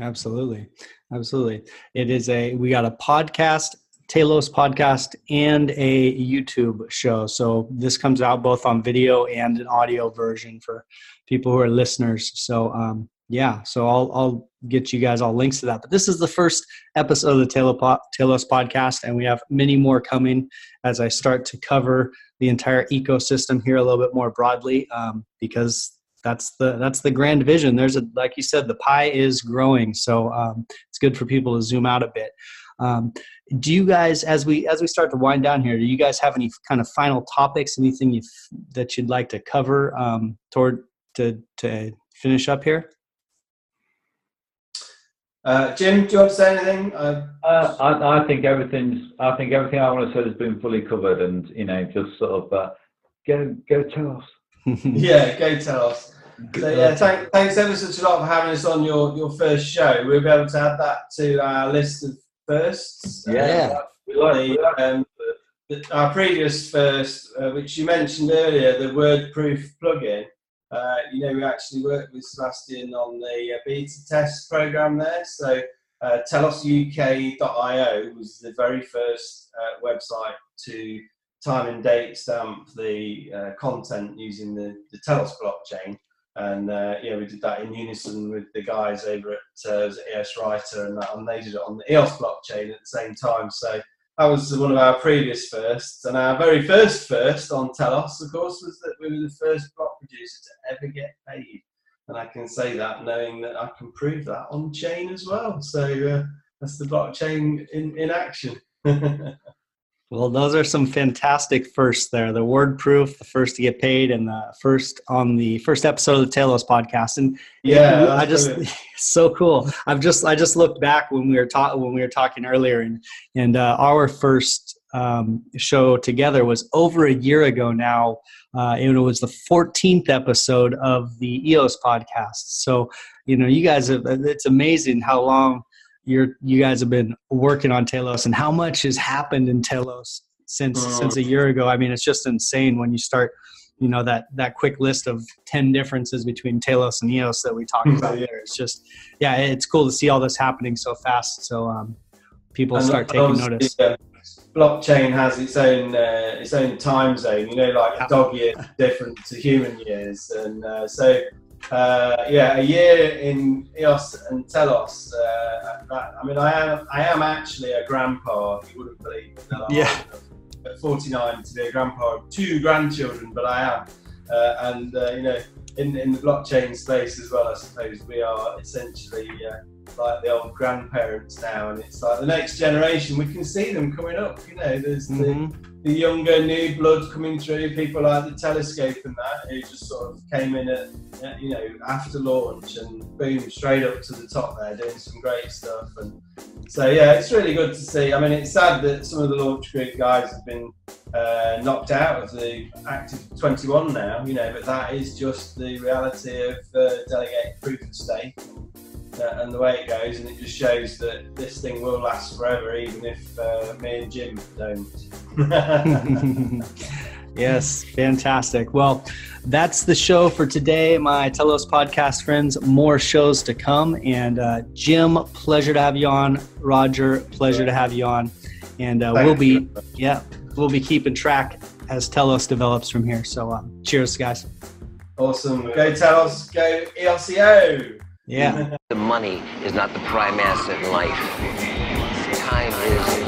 Absolutely, absolutely. It is a we got a podcast Telos podcast and a YouTube show. So this comes out both on video and an audio version for people who are listeners. So um, yeah, so I'll I'll get you guys all links to that. But this is the first episode of the Telos podcast, and we have many more coming as I start to cover the entire ecosystem here a little bit more broadly, um, because that's the that's the grand vision. There's a like you said, the pie is growing, so um, it's good for people to zoom out a bit. Um, do you guys, as we as we start to wind down here, do you guys have any kind of final topics, anything you that you'd like to cover um, toward to to finish up here? Uh, Jim, do you want to say anything? Uh, uh, I, I, think everything's. I think everything I want to say has been fully covered, and you know, just sort of uh, go go tell us. yeah, go tell us. So yeah, thank, thanks ever such a lot for having us on your, your first show. We'll be able to add that to our list of firsts. Yeah. The, um, our previous first, uh, which you mentioned earlier, the WordProof plugin. Uh, you know, we actually worked with Sebastian on the uh, beta test program there. So, uh, telosuk.io was the very first uh, website to time and date stamp the uh, content using the, the Telos blockchain and uh, yeah, we did that in unison with the guys over at uh, EOS Writer, and, that, and they did it on the EOS blockchain at the same time. So that was one of our previous firsts, and our very first first on Telos, of course, was that we were the first block producer to ever get paid, and I can say that knowing that I can prove that on chain as well. So uh, that's the blockchain in in action. Well, those are some fantastic firsts there. The WordProof, the first to get paid, and the first on the first episode of the Telos podcast. And yeah, I just so cool. I've just I just looked back when we were talking when we were talking earlier, and and uh, our first um, show together was over a year ago now. Uh, and it was the 14th episode of the EOS podcast. So you know, you guys have. It's amazing how long you're you guys have been working on Telos and how much has happened in Telos since mm. since a year ago. I mean, it's just insane when you start, you know, that that quick list of ten differences between Telos and EOS that we talked about there. It's just, yeah, it's cool to see all this happening so fast. So um, people start taking notice. Yeah, blockchain has its own uh, its own time zone. You know, like dog years different to human years, and uh, so uh, yeah, a year in EOS and Telos. Uh, that, I mean, I am I am actually a grandpa. You wouldn't believe that. Yeah. At 49 to be a grandpa of two grandchildren, but I am. Uh, and uh, you know, in in the blockchain space as well, I suppose we are essentially uh, like the old grandparents now, and it's like the next generation. We can see them coming up. You know, there's mm-hmm. the, the younger new blood coming through. People like the telescope and that who just sort of came in at you know after launch and boom straight up to the top there, doing some great stuff. And so yeah, it's really good to see. I mean, it's sad that some of the launch group guys have been uh, knocked out of the active 21 now. You know, but that is just the reality of uh, delegated proof of stake uh, and the way it goes, and it just shows that this thing will last forever, even if uh, me and Jim don't. yes, fantastic. Well, that's the show for today, my Telos podcast friends. More shows to come. And uh, Jim, pleasure to have you on. Roger, pleasure to have you on. And uh, we'll be, yeah, we'll be keeping track as Telos develops from here. So, uh, cheers, guys. Awesome. Go Telos. Go ELCO. Yeah. the money is not the prime asset in life. Time is.